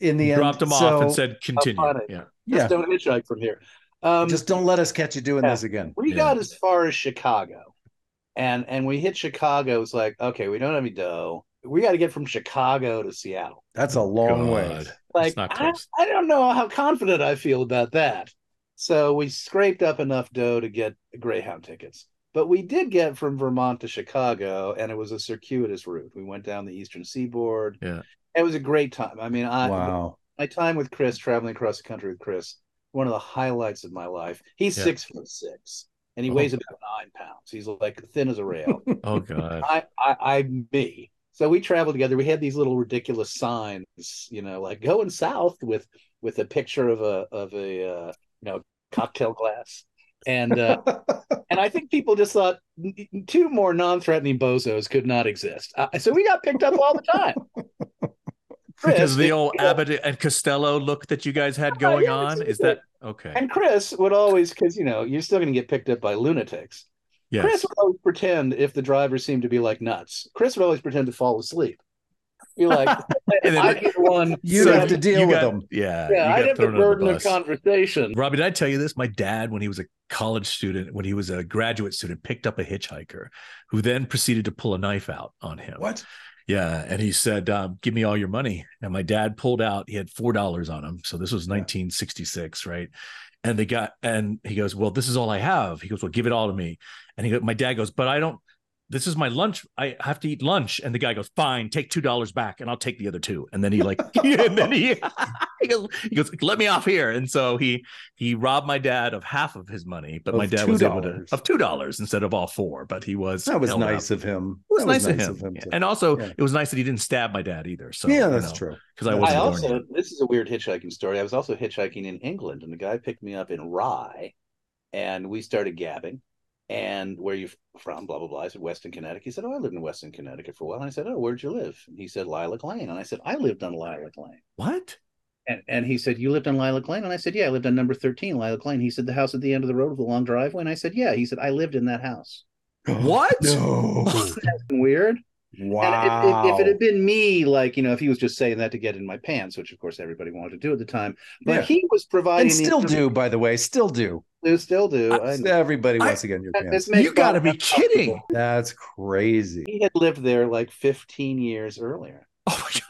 In the end, dropped him off and said, "Continue." funny. Yeah. just "Yeah, don't hitchhike from here. Um, just don't let us catch you doing yeah. this again." we Yeah. got as far as Chicago, and and we hit Chicago. It's like okay, we don't have any dough. We got to get from Chicago to Seattle. That's a long God. way. Like not I, close. I don't know how confident I feel about that. So we scraped up enough dough to get Greyhound tickets. But we did get from Vermont to Chicago, and it was a circuitous route. We went down the eastern seaboard. Yeah. It was a great time. I mean, I Wow. my time with Chris, traveling across the country with Chris, one of the highlights of my life. He's Yeah. six foot six. and he Oh. weighs about nine pounds. He's like thin as a rail. [laughs] Oh god. I, I, I'm me. So we traveled together. We had these little ridiculous signs, you know, like going south with with a picture of a of a uh, you know cocktail glass, and uh, [laughs] and I think people just thought "N- n- two more non-threatening bozos could not exist. Uh, so we got picked up all the time. [laughs] Chris, because the old Abbott and Costello look that you guys had [laughs] going yeah, on. Is that okay? and Chris would always, because you know, you're still going to get picked up by lunatics. Yes. Chris would always pretend if the driver seemed to be like nuts. Chris would always pretend to fall asleep. Be like, [laughs] And then- I'd be the one. [laughs] You'd So have to deal with got- them. Yeah. Yeah, you I'd got have the thrown under burden of conversation. Robbie, did I tell you this? My dad, when he was a college student, when he was a graduate student, picked up a hitchhiker who then proceeded to pull a knife out on him. What? Yeah. And he said, um, Give me all your money. And my dad pulled out, he had $4 on him. So this was Yeah. 1966, right? And they got, and he goes, Well, this is all I have. He goes, Well, give it all to me. And he goes, My dad goes, But I don't, this is my lunch. I have to eat lunch. And the guy goes, Fine, take $2 back and I'll take the other two. And then he like, [laughs] and then he, [laughs] he goes, he goes, Let me off here. And so he, he robbed my dad of half of his money, but my Of dad was able to, of $2 instead of all four. But he was, That was held up. nice of him. It was That nice, of him. Yeah. too. And also, Yeah. it was nice that he didn't stab my dad either. So yeah, you that's know, true. Because I I I wasn't also, yet. this is a weird hitchhiking story. I was also hitchhiking in England, and the guy picked me up in Rye, and we started gabbing. And where you from? Blah blah blah. I said Weston, Connecticut. He said, "Oh, I lived in Weston, Connecticut for a while." And I said, "Oh, where'd you live?" And he said, "Lilac Lane." And I said, "I lived on Lilac Lane." What? And and he said, "You lived on Lilac Lane?" And I said, "Yeah, I lived on number thirteen Lilac Lane." He said, "The house at the end of the road with the long driveway." And I said, "Yeah." He said, "I lived in that house." [gasps] What? No. [laughs] [laughs] Weird. wow. And if, if, if it had been me, like you know, if he was just saying that to get in my pants, which of course everybody wanted to do at the time, but Yeah. he was providing and still do, by the way, still do. Do, still do. I know. Everybody I- wants to get in your pants. You got to be kidding. That's crazy. He had lived there like 15 years earlier. Oh my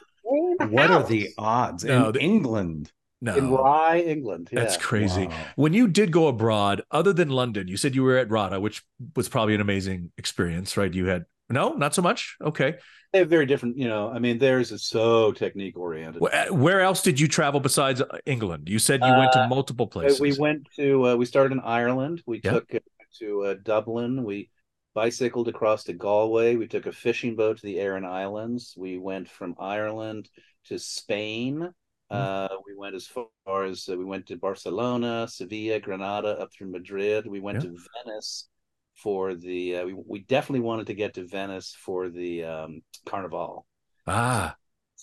God. What are the odds No, in the- England? in No. Rye, England? Yeah. That's crazy. Wow. When you did go abroad, other than London, you said you were at RADA, which was probably an amazing experience, right? You had no, not so much. Okay. They have very different. You know, I mean, theirs is so technique oriented. Wh- uh, Where else did you travel besides uh, England? You said you went to Uh, multiple places. We went to. Uh, we started in Ireland. We Yeah. took uh, to uh, Dublin. We bicycled across to Galway. We took a fishing boat to the Aran Islands. We went from Ireland to Spain. Uh, we went as far as uh, we went to Barcelona, Sevilla, Granada, up through Madrid. We went Yeah. to Venice for the. Uh, we we definitely wanted to get to Venice for the um, Carnival. ah,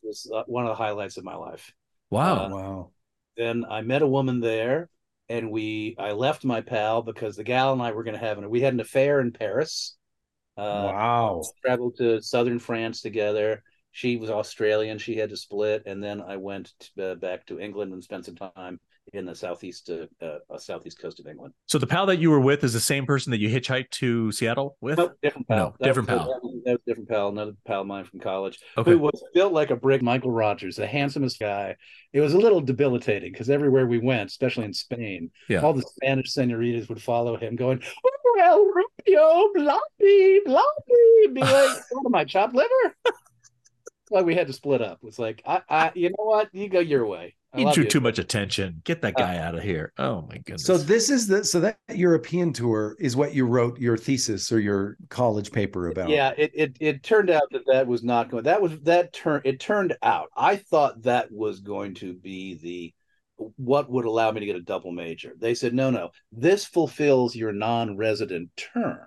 It was uh, one of the highlights of my life wow. Uh, wow. then I met a woman there, and we I left my pal because the gal and I were going to have an we had an affair in Paris. Uh, wow. Traveled to southern France together. She was Australian. She had to split, and then I went to, uh, back to England and spent some time in the southeast uh, uh, southeast coast of England. So the pal that you were with is the same person that you hitchhiked to Seattle with? Nope, different pal. No, That different was- pal. That that different pal. Another pal of mine from college. Okay. who was built like a brick, Michael Rogers, the handsomest guy. It was a little debilitating because everywhere we went, especially in Spain, Yeah. all the Spanish senoritas would follow him, going, "Oh, El Rubio, bloppy, bloppy," be [laughs] like, "What am I, chopped liver?" like we had to split up. It's like, I, I, you know what? You go your way. I He love drew you. too much attention. Get that uh, guy out of here. Oh my goodness. So this is the so that European tour is what you wrote your thesis or your college paper about. Yeah, it, it it turned out that that was not going. That was that turn. It turned out. I thought that was going to be the what would allow me to get a double major. They said, no, no, this fulfills your non-resident term.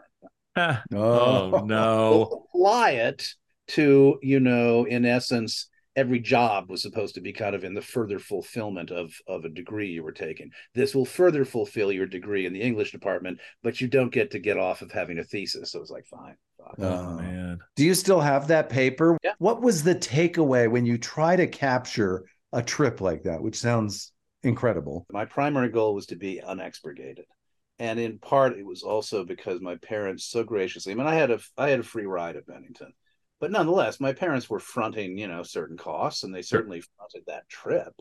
Oh, oh no. We'll [laughs] apply it to you know, in essence, every job was supposed to be kind of in the further fulfillment of of a degree you were taking. This will further fulfill your degree in the English department, but you don't get to get off of having a thesis. So it was like, fine. fine. Oh Uh, man. Do you still have that paper? Yeah. What was the takeaway when you try to capture a trip like that, which sounds incredible? my primary goal was to be unexpurgated and in part it was also because my parents so graciously i mean i had a i had a free ride at bennington but nonetheless my parents were fronting you know certain costs and they certainly fronted that trip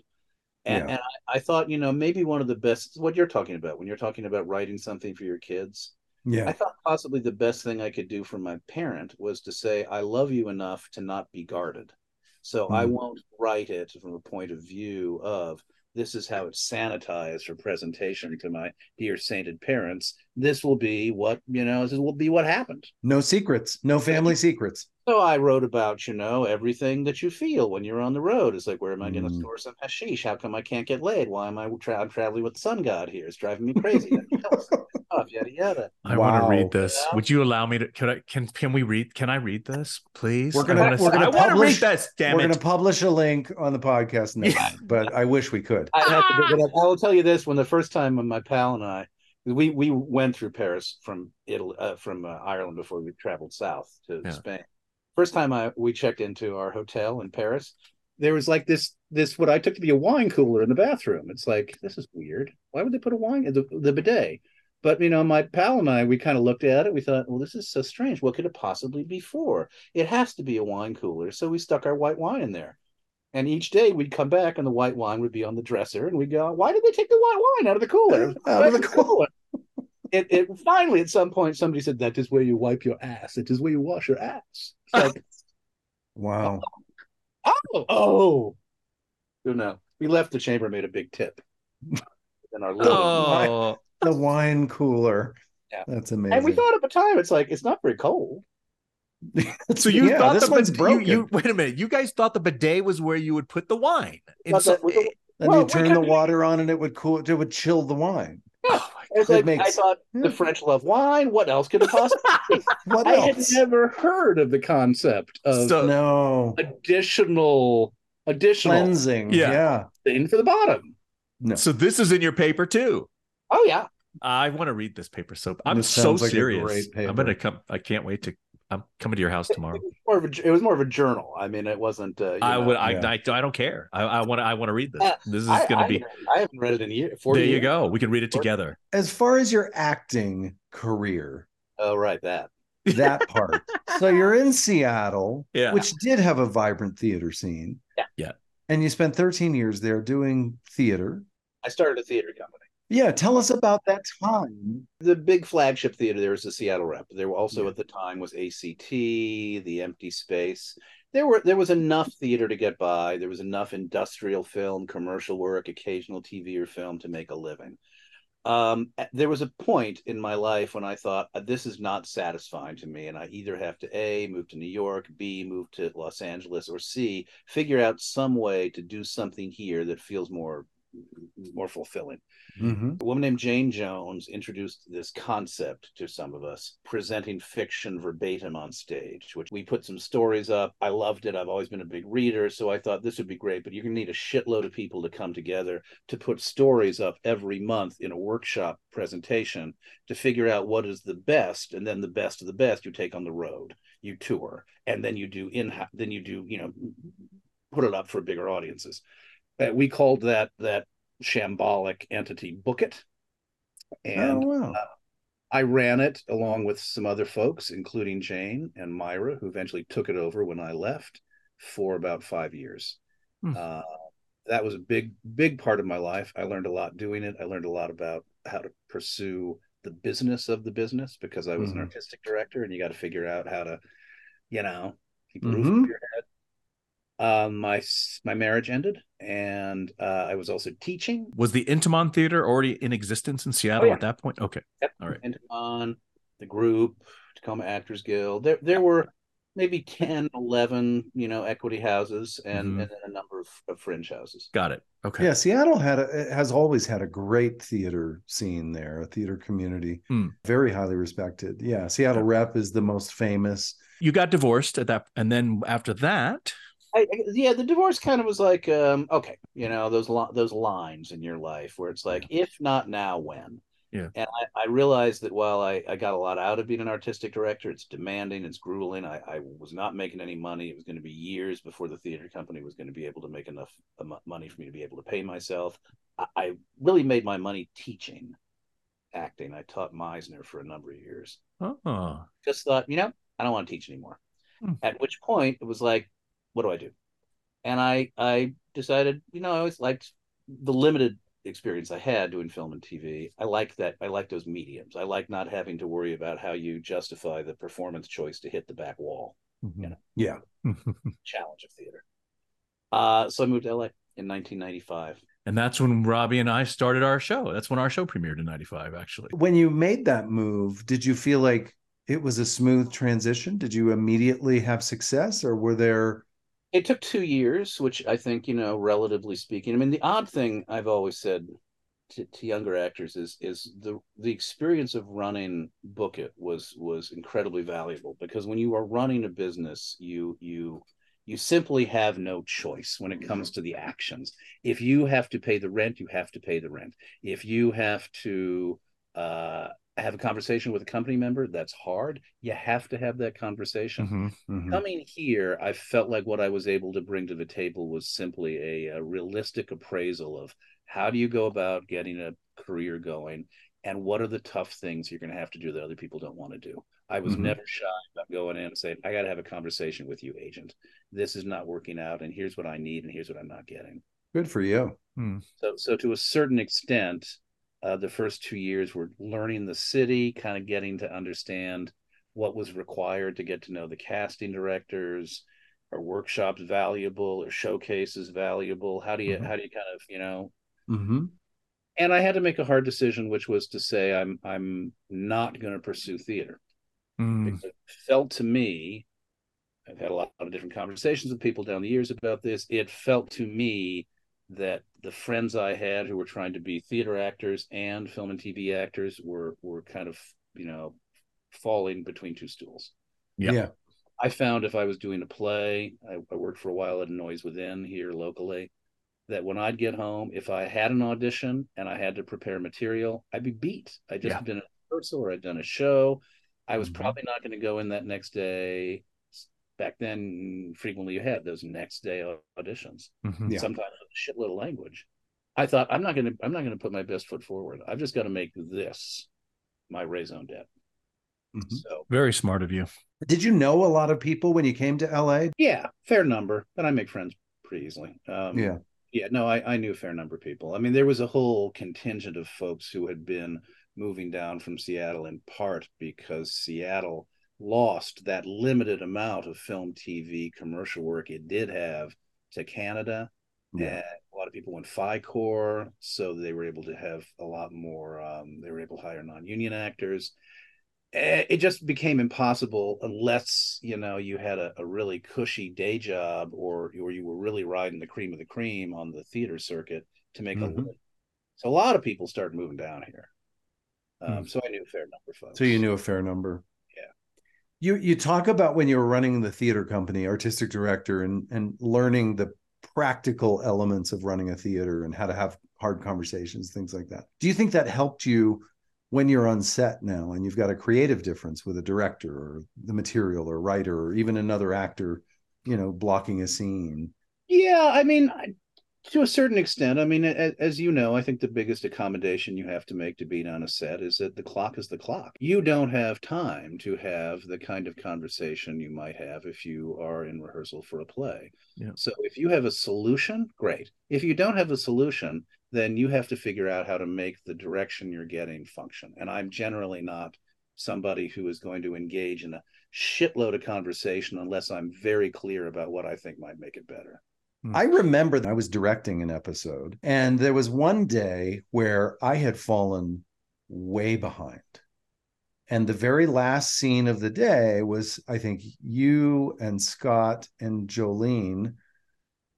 and, Yeah. and I, I thought you know maybe one of the best what you're talking about when you're talking about writing something for your kids Yeah. I thought possibly the best thing I could do for my parent was to say, I love you enough to not be guarded. So I Hmm. won't write it from a point of view of, this is how it's sanitized for presentation to my dear sainted parents. This will be what, you know, this will be what happened. No secrets, no family secrets. So I wrote about, you know, everything that you feel when you're on the road. It's like, where am I going to Mm. store some hashish? How come I can't get laid? Why am I tra- I'm traveling with the sun god here? It's driving me crazy. Stuff, [laughs] yada yada. I want to read this. Yeah. Would you allow me to? Can I? Can can we read? Can I read this, please? We're gonna- wanna- we're gonna I want to publish- read this. Damn We're it! going to publish a link on the podcast [laughs] notes, but I wish we could. I have to give it up. I will tell you this: when the first time when my pal and I, we we went through Paris from Italy, uh, from uh, Ireland before we traveled south to Yeah. Spain. First time I we checked into our hotel in Paris, there was like this this what I took to be a wine cooler in the bathroom. It's like this is weird. Why would they put a wine the the bidet? But you know, my pal and I, we kind of looked at it. We thought, well, this is so strange. What could it possibly be for? It has to be a wine cooler. So we stuck our white wine in there. And each day we'd come back and the white wine would be on the dresser, and we'd go, "Why did they take the white wine out of the cooler? [laughs] Out of the cooler." It, it finally at some point somebody said that is where you wipe your ass. It is where you wash your ass. [laughs] Like, Wow. oh, oh, oh. no. We left the chamber, made a big tip. In our little, Oh, The wine cooler. Yeah. That's amazing. and we thought at the time, it's like it's not very cold. [laughs] so you Yeah, thought this the one's bid- broken. You, you wait a minute. You guys thought the bidet was where you would put the wine. And so, the- then Well, you turn the water on and it would cool it would chill the wine. Hmm. oh my It's It like, makes- I thought the hmm. French love wine. What else could it possibly? [laughs] be? What I had never heard of the concept of So- no. additional additional Cleansing. Yeah. Yeah. thing for the bottom. No. So this is in your paper too. Oh yeah, I want to read this paper. So I'm so like serious. I'm gonna come. I can't wait to. I'm coming to your house tomorrow. it was more of a it was more of a journal. I mean, it wasn't. Uh, I know, would. I, Yeah. I. I don't care. I. I want. to. I want to read this. Uh, This is going to be. I haven't read it in a year. There 40 you go. We can read it together. As far as your acting career, Oh right, that. that part. [laughs] so you're in Seattle, Yeah. which did have a vibrant theater scene. Yeah. Yeah. And you spent 13 years there doing theater. I started a theater company. Yeah, tell us about that time. The big flagship theater there was the Seattle Rep. There were also Yeah. at the time was ACT, the Empty Space. There were there was enough theater to get by. There was enough industrial film, commercial work, occasional TV or film to make a living. Um, there was a point in my life when I thought "Uh, this is not satisfying to me, and I either have to a move to New York, b move to Los Angeles, or c figure out some way to do something here that feels more more fulfilling. Mhm. A woman named Jane Jones introduced this concept to some of us, presenting fiction verbatim on stage, which we put some stories up. I loved it. I've always been a big reader, so I thought this would be great, but you're going to need a shitload of people to come together to put stories up every month in a workshop presentation to figure out what is the best, and then the best of the best you take on the road, you tour, and then you do in then you do, you know, put it up for bigger audiences. Uh, we called that that shambolic entity book it and oh, wow. i ran it along with some other folks including jane and myra who eventually took it over when i left for about five years Hmm. uh, that was a big big part of my life i learned a lot doing it i learned a lot about how to pursue the business of the business because i was an Mhm. artistic director and you got to figure out how to you know keep a roof Mhm. over your head um, my my marriage ended, and uh, I was also teaching. Was the Intiman Theater already in existence in Seattle yeah. at that point? Okay. Yep. All right. Intiman, the group, Tacoma Actors Guild. There there were maybe 10, 11, you know, equity houses and, Mhm. and then a number of, of fringe houses. Got it. Okay. Yeah, Seattle had a, has always had a great theater scene there, a theater community, Hmm. very highly respected. Yeah, Seattle Rep is the most famous. You got divorced at that, and then after that, I, I- yeah, the divorce kind of was like, um, okay, you know, those li- those lines in your life where it's like, if not now, when? Yeah. And I, I realized that while I, I got a lot out of being an artistic director, it's demanding, it's grueling. I, I was not making any money. It was going to be years before the theater company was going to be able to make enough uh, money for me to be able to pay myself. I, I really made my money teaching acting. I taught Meisner for a number of years oh, just thought, you know, I don't want to teach anymore. Hmm. At which point it was like, what do I do? And I I decided, you know, I always liked the limited experience I had doing film and TV. I like that. I like those mediums. I like not having to worry about how you justify the performance choice to hit the back wall. Mhm. You know, yeah. [laughs] Challenge of theater. Uh, so I moved to LA in 1995. And that's when Robbie and I started our show. That's when our show premiered in 95, actually. When you made that move, did you feel like it was a smooth transition? Did you immediately have success or were there it took two years, which I think, you know, relatively speaking. I mean, the odd thing I've always said to, to younger actors is is the the experience of running Book It was was incredibly valuable because when you are running a business, you you you simply have no choice when it comes to the actions. If you have to pay the rent, you have to pay the rent. If you have to uh, have a conversation with a company member that's hard you have to have that conversation Mm-hmm. Mhm. coming here i felt like what i was able to bring to the table was simply a, a realistic appraisal of how do you go about getting a career going and what are the tough things you're going to have to do that other people don't want to do i was Mhm. never shy about going in and saying i got to have a conversation with you agent this is not working out and here's what i need and here's what i'm not getting good for you? so, so to a certain extent, uh, the first two years were learning the city, kind of getting to understand what was required to get to know the casting directors. Are workshops valuable? Are showcases valuable? How do you Mhm. how do you kind of you know? Mm-hmm. And I had to make a hard decision, which was to say I'm I'm not going to pursue theater Mm. because it felt to me i've had a lot of different conversations with people down the years about this it felt to me that the friends i had who were trying to be theater actors and film and tv actors were were kind of you know falling between two stools Yeah. Yeah. i found if i was doing a play I, I worked for a while at noise within here locally that when i'd get home if i had an audition and i had to prepare material i'd be beat I'd just Yeah. done a rehearsal or i'd done a show I was Mhm. probably not going to go in that next day. Back then, frequently you had those next day auditions. Mhm. Yeah. Sometimes with a shitload of language. I thought I'm not going to. I'm not going to put my best foot forward. I've just got to make this my raison d'etre. Mhm. So Very smart of you. Did you know a lot of people when you came to LA? yeah, fair number. But I make friends pretty easily. Um, Yeah. Yeah, no, I, I knew a fair number of people. I mean, there was a whole contingent of folks who had been moving down from Seattle in part because Seattle lost that limited amount of film, TV, commercial work it did have to Canada. Yeah. And a lot of people went fi-core, so they were able to have a lot more. Um, they were able to hire non-union actors. Eh, It just became impossible unless you know you had a, a really cushy day job or or you were really riding the cream of the cream on the theater circuit to make Mhm. a living. So a lot of people started moving down here. Um, Hmm. So I knew a fair number of folks. So you knew a fair number. You you talk about when you were running the theater company, artistic director, and and learning the practical elements of running a theater and how to have hard conversations, things like that. Do you think that helped you when you're on set now and you've got a creative difference with a director or the material or writer or even another actor, you know, blocking a scene? Yeah, I mean, to a certain extent. I mean, as, as you know, I think the biggest accommodation you have to make to be on a set is that the clock is the clock. You don't have time to have the kind of conversation you might have if you are in rehearsal for a play. Yeah. So if you have a solution, great. If you don't have a solution, then you have to figure out how to make the direction you're getting function. And I'm generally not somebody who is going to engage in a shitload of conversation unless I'm very clear about what I think might make it better. I remember that I was directing an episode, and there was one day where I had fallen way behind. And the very last scene of the day was, I think, you and Scott and Jolene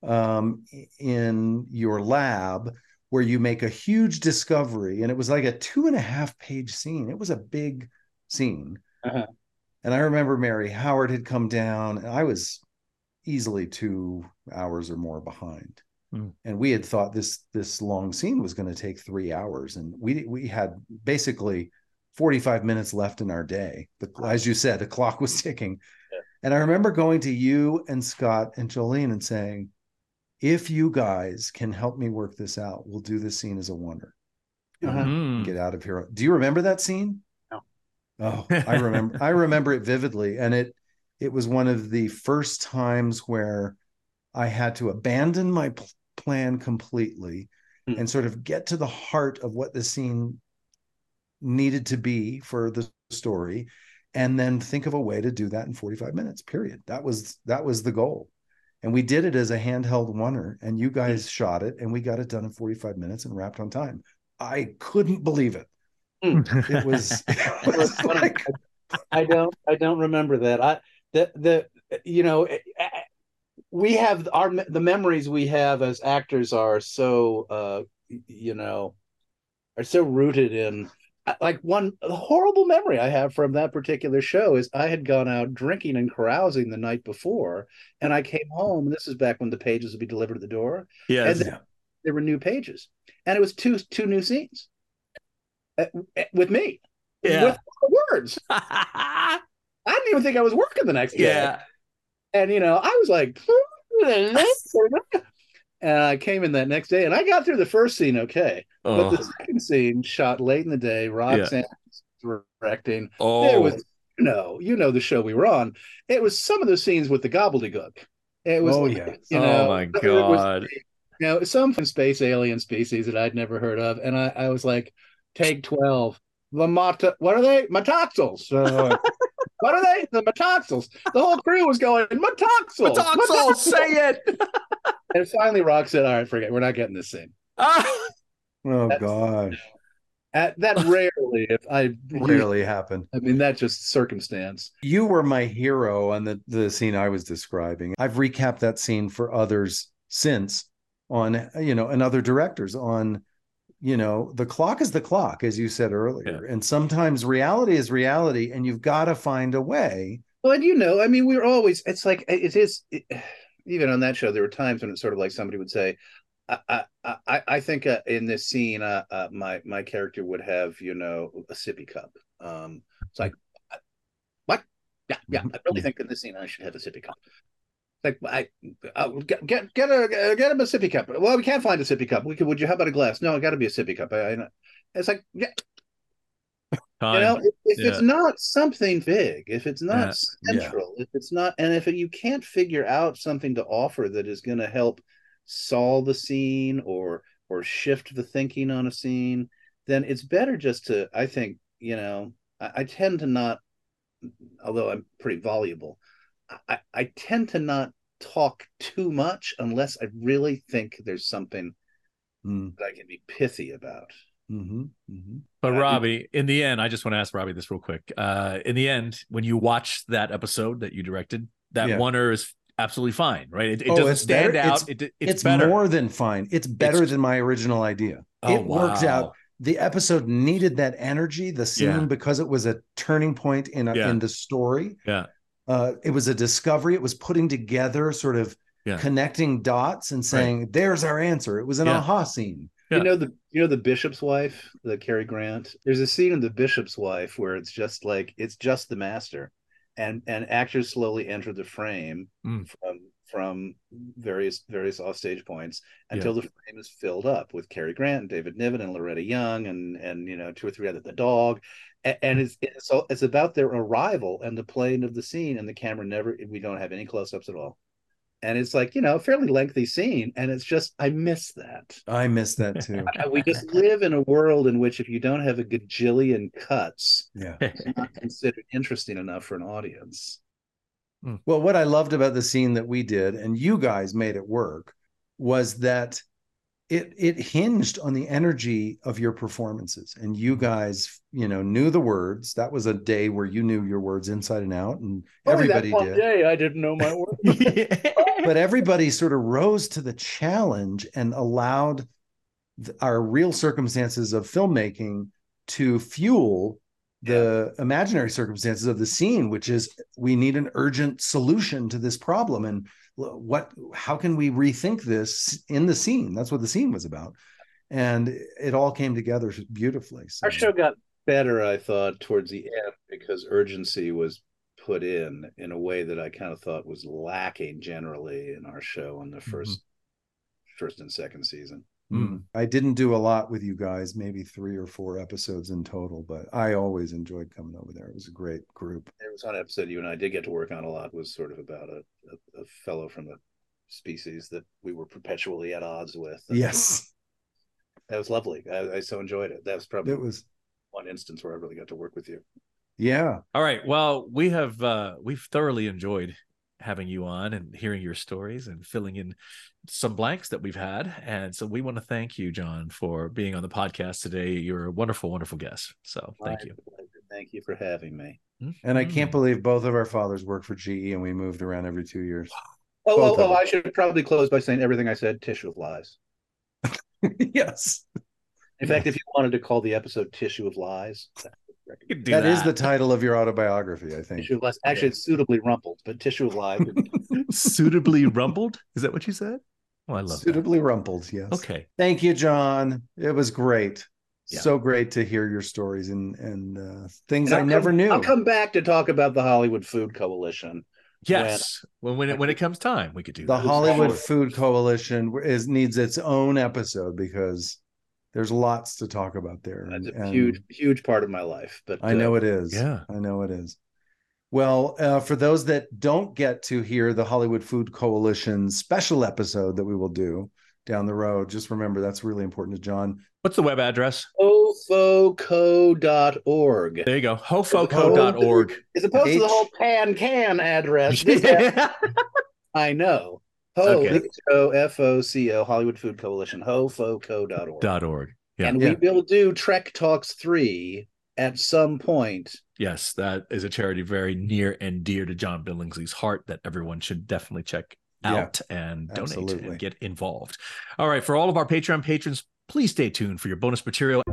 um, in your lab, where you make a huge discovery. And it was like a two and a half page scene. It was a big scene. Uh-huh. And I remember Merri Howard had come down, and I was easily two hours or more behind. Hmm. And we had thought this this long scene was going to take three hours, and we we had basically forty five minutes left in our day. The, as you said, the clock was [laughs] ticking. Yeah. And I remember going to you and Scott and Jolene and saying, "If you guys can help me work this out, we'll do this scene as a oner. Uh-huh. Mhm. Get out of here." Do you remember that scene? No. Oh, I remember. I remember it vividly, and it it was one of the first times where I had to abandon my pl- plan completely Hmm. and sort of get to the heart of what the scene needed to be for the story and then think of a way to do that in 45 minutes period that was that was the goal and we did it as a handheld oner, and you guys shot it, and we got it done in 45 minutes and wrapped on time. I couldn't believe it. It was, [laughs] it was like, I don't I don't remember that. I the the you know eh, eh, we have our the memories we have as actors are so uh you know are so rooted in like one horrible memory I have from that particular show is I had gone out drinking and carousing the night before, and I came home. And this is back when the pages would be delivered at the door. Yes. And there were new pages, and it was two two new scenes uh, with me. Yeah. With the words. [laughs] I didn't even think I was working the next day. yeah. And you know, I was like, [laughs] and I came in that next day, and I got through the first scene okay, but Oh. the second scene, shot late in the day, Roxann was directing. oh. There was, you know, you know the show we were on. It was some of the scenes with the gobbledygook. It was, Oh, yeah. you oh know, my it was- god. you know, some space alien species that I'd never heard of, and I, I was like, take twelve. The mata, what are they? Matoxels. Uh, [laughs] what are they? The matoxels. The whole crew was going matoxels. Matoxel, say it. [laughs] And finally, Rock said, "All right, forget. We're not getting this scene." [laughs] Oh That's- gosh, At, that [laughs] rarely, if I rarely happened. I mean, that's just circumstance. You were my hero on the the scene I was describing. I've recapped that scene for others since on you know and other directors on you know the clock is the clock as you said earlier and sometimes reality is reality and you've got to find a way Well, and you know, I mean, we're always. It's like it is. It, [sighs] even on that show, there were times when it's sort of like somebody would say, "I, I, I, I think uh, in this scene, uh, uh, my my character would have, you know, a sippy cup." Um, it's like, what? Yeah, yeah. I really think in this scene, I should have a sippy cup. Like, I, I get get get a get him a sippy cup. Well, we can't find a sippy cup. We could. Would you? How about a glass? No, it got to be a sippy cup. I, I, it's like, yeah, you know, if, if it's not something big, if it's not Yeah, yeah. central, if it's not, and if you can't figure out something to offer that is going to help solve the scene or or shift the thinking on a scene, then it's better just to. I think you know, I, I tend to not, although I'm pretty voluble, I, I tend to not talk too much unless I really think there's something Mm, that I can be pithy about. mhm, mhm. But Uh, Robbie, in the end, I just want to ask Robbie this real quick. Uh, in the end, when you watch that episode that you directed, that Yeah. oner is absolutely fine, right? It, it Oh, doesn't it's stand better. out. It's- it, it's, it's, better. more than fine it's better It's- than my original idea Oh, it worked wow. out the episode needed that energy the scene Yeah. because it was a turning point in a, Yeah. in the story Yeah. Uh, it was a discovery it was putting together sort of Yeah. connecting dots and saying there's our answer it was an Yeah. aha scene Yeah. You know the you know the bishop's wife, the Cary Grant. There's a scene in the bishop's wife where it's just like it's just the master, and and actors slowly enter the frame Mm. from from various various offstage points until the frame is filled up with Cary Grant and David Niven and Loretta Young and and you know two or three other the dog, and, and it's it's all, it's about their arrival and the playing of the scene, and the camera never we don't have any close ups at all. And it's like, you know, a fairly lengthy scene. And it's just, I miss that. i miss that too [laughs] we just live in a world in which if you don't have a gajillion cuts, yeah it's not considered interesting enough for an audience. Hmm. Well, what I loved about the scene that we did, and you guys made it work, was that it it hinged on the energy of your performances. And you hmm. guys, you know, knew the words. That was a day where you knew your words inside and out, and oh, that everybody one did. day I didn't know my work. [laughs] But everybody sort of rose to the challenge and allowed our real circumstances of filmmaking to fuel the imaginary circumstances of the scene which is we need an urgent solution to this problem. And what how can we rethink this in the scene? That's what the scene was about. And it all came together beautifully. So. Our show got better, I thought, towards the end because urgency was put in in a way that I kind of thought was lacking generally in our show in the mm-hmm. 1st first and second season. Mm. I didn't do a lot with you guys, maybe three or four episodes in total, but I always enjoyed coming over there. It was a great group. There was one episode you and I did get to work on a lot was sort of about a, a, a fellow from a species that we were perpetually at odds with. And Yes, That was lovely. I, I so enjoyed it. That was probably it was. one instance where I really got to work with you. Yeah, All right. Well, we have uh we've thoroughly enjoyed having you on and hearing your stories and filling in some blanks that we've had. And so we want to thank you, John, for being on the podcast today. You're a wonderful, wonderful guest. So thank My you. pleasure. Thank you for having me. And I can't Mhm. believe both of our fathers worked for GE and we moved around every two years. Oh, Both oh, oh. I should probably close by saying everything I said, tissue of lies. [laughs] yes. In fact, if you wanted to call the episode Tissue of Lies, that would be You could do that is the title of your autobiography, I think. Tissue of Lies. Actually, it's suitably rumpled, but Tissue of Lies. [laughs] suitably rumpled? Is that what you said? Oh, I love Suitably rumpled, yes. Okay. Thank you, John. It was great. Yeah. So great to hear your stories and and uh, things And I I'll never come- knew. I'll come back to talk about the Hollywood Food Coalition. Yes. When when it when it comes time, we could do the that. Hollywood Sure. Food Coalition is needs its own episode because there's lots to talk about there. That's and- a and huge, huge part of my life. But I know uh, it is. Yeah. I know it is. Well, uh, for those that don't get to hear the Hollywood Food Coalition special episode that we will do down the road, just remember that's really important to John. What's the web address? hofoco.org. There you go. hofoco.org. As opposed to the whole pan can address. This [laughs] yeah. I know. Ho, Okay. H-O, F-O-C-O, Hollywood Food Coalition, hofoco.org. Dot org. Yeah. And Yeah. we will do Trek Talks 3 at some point. Yes, that is a charity very near and dear to John Billingsley's heart that everyone should definitely check Yeah, out and donate absolutely. and get involved. All right, for all of our Patreon patrons, please stay tuned for your bonus material.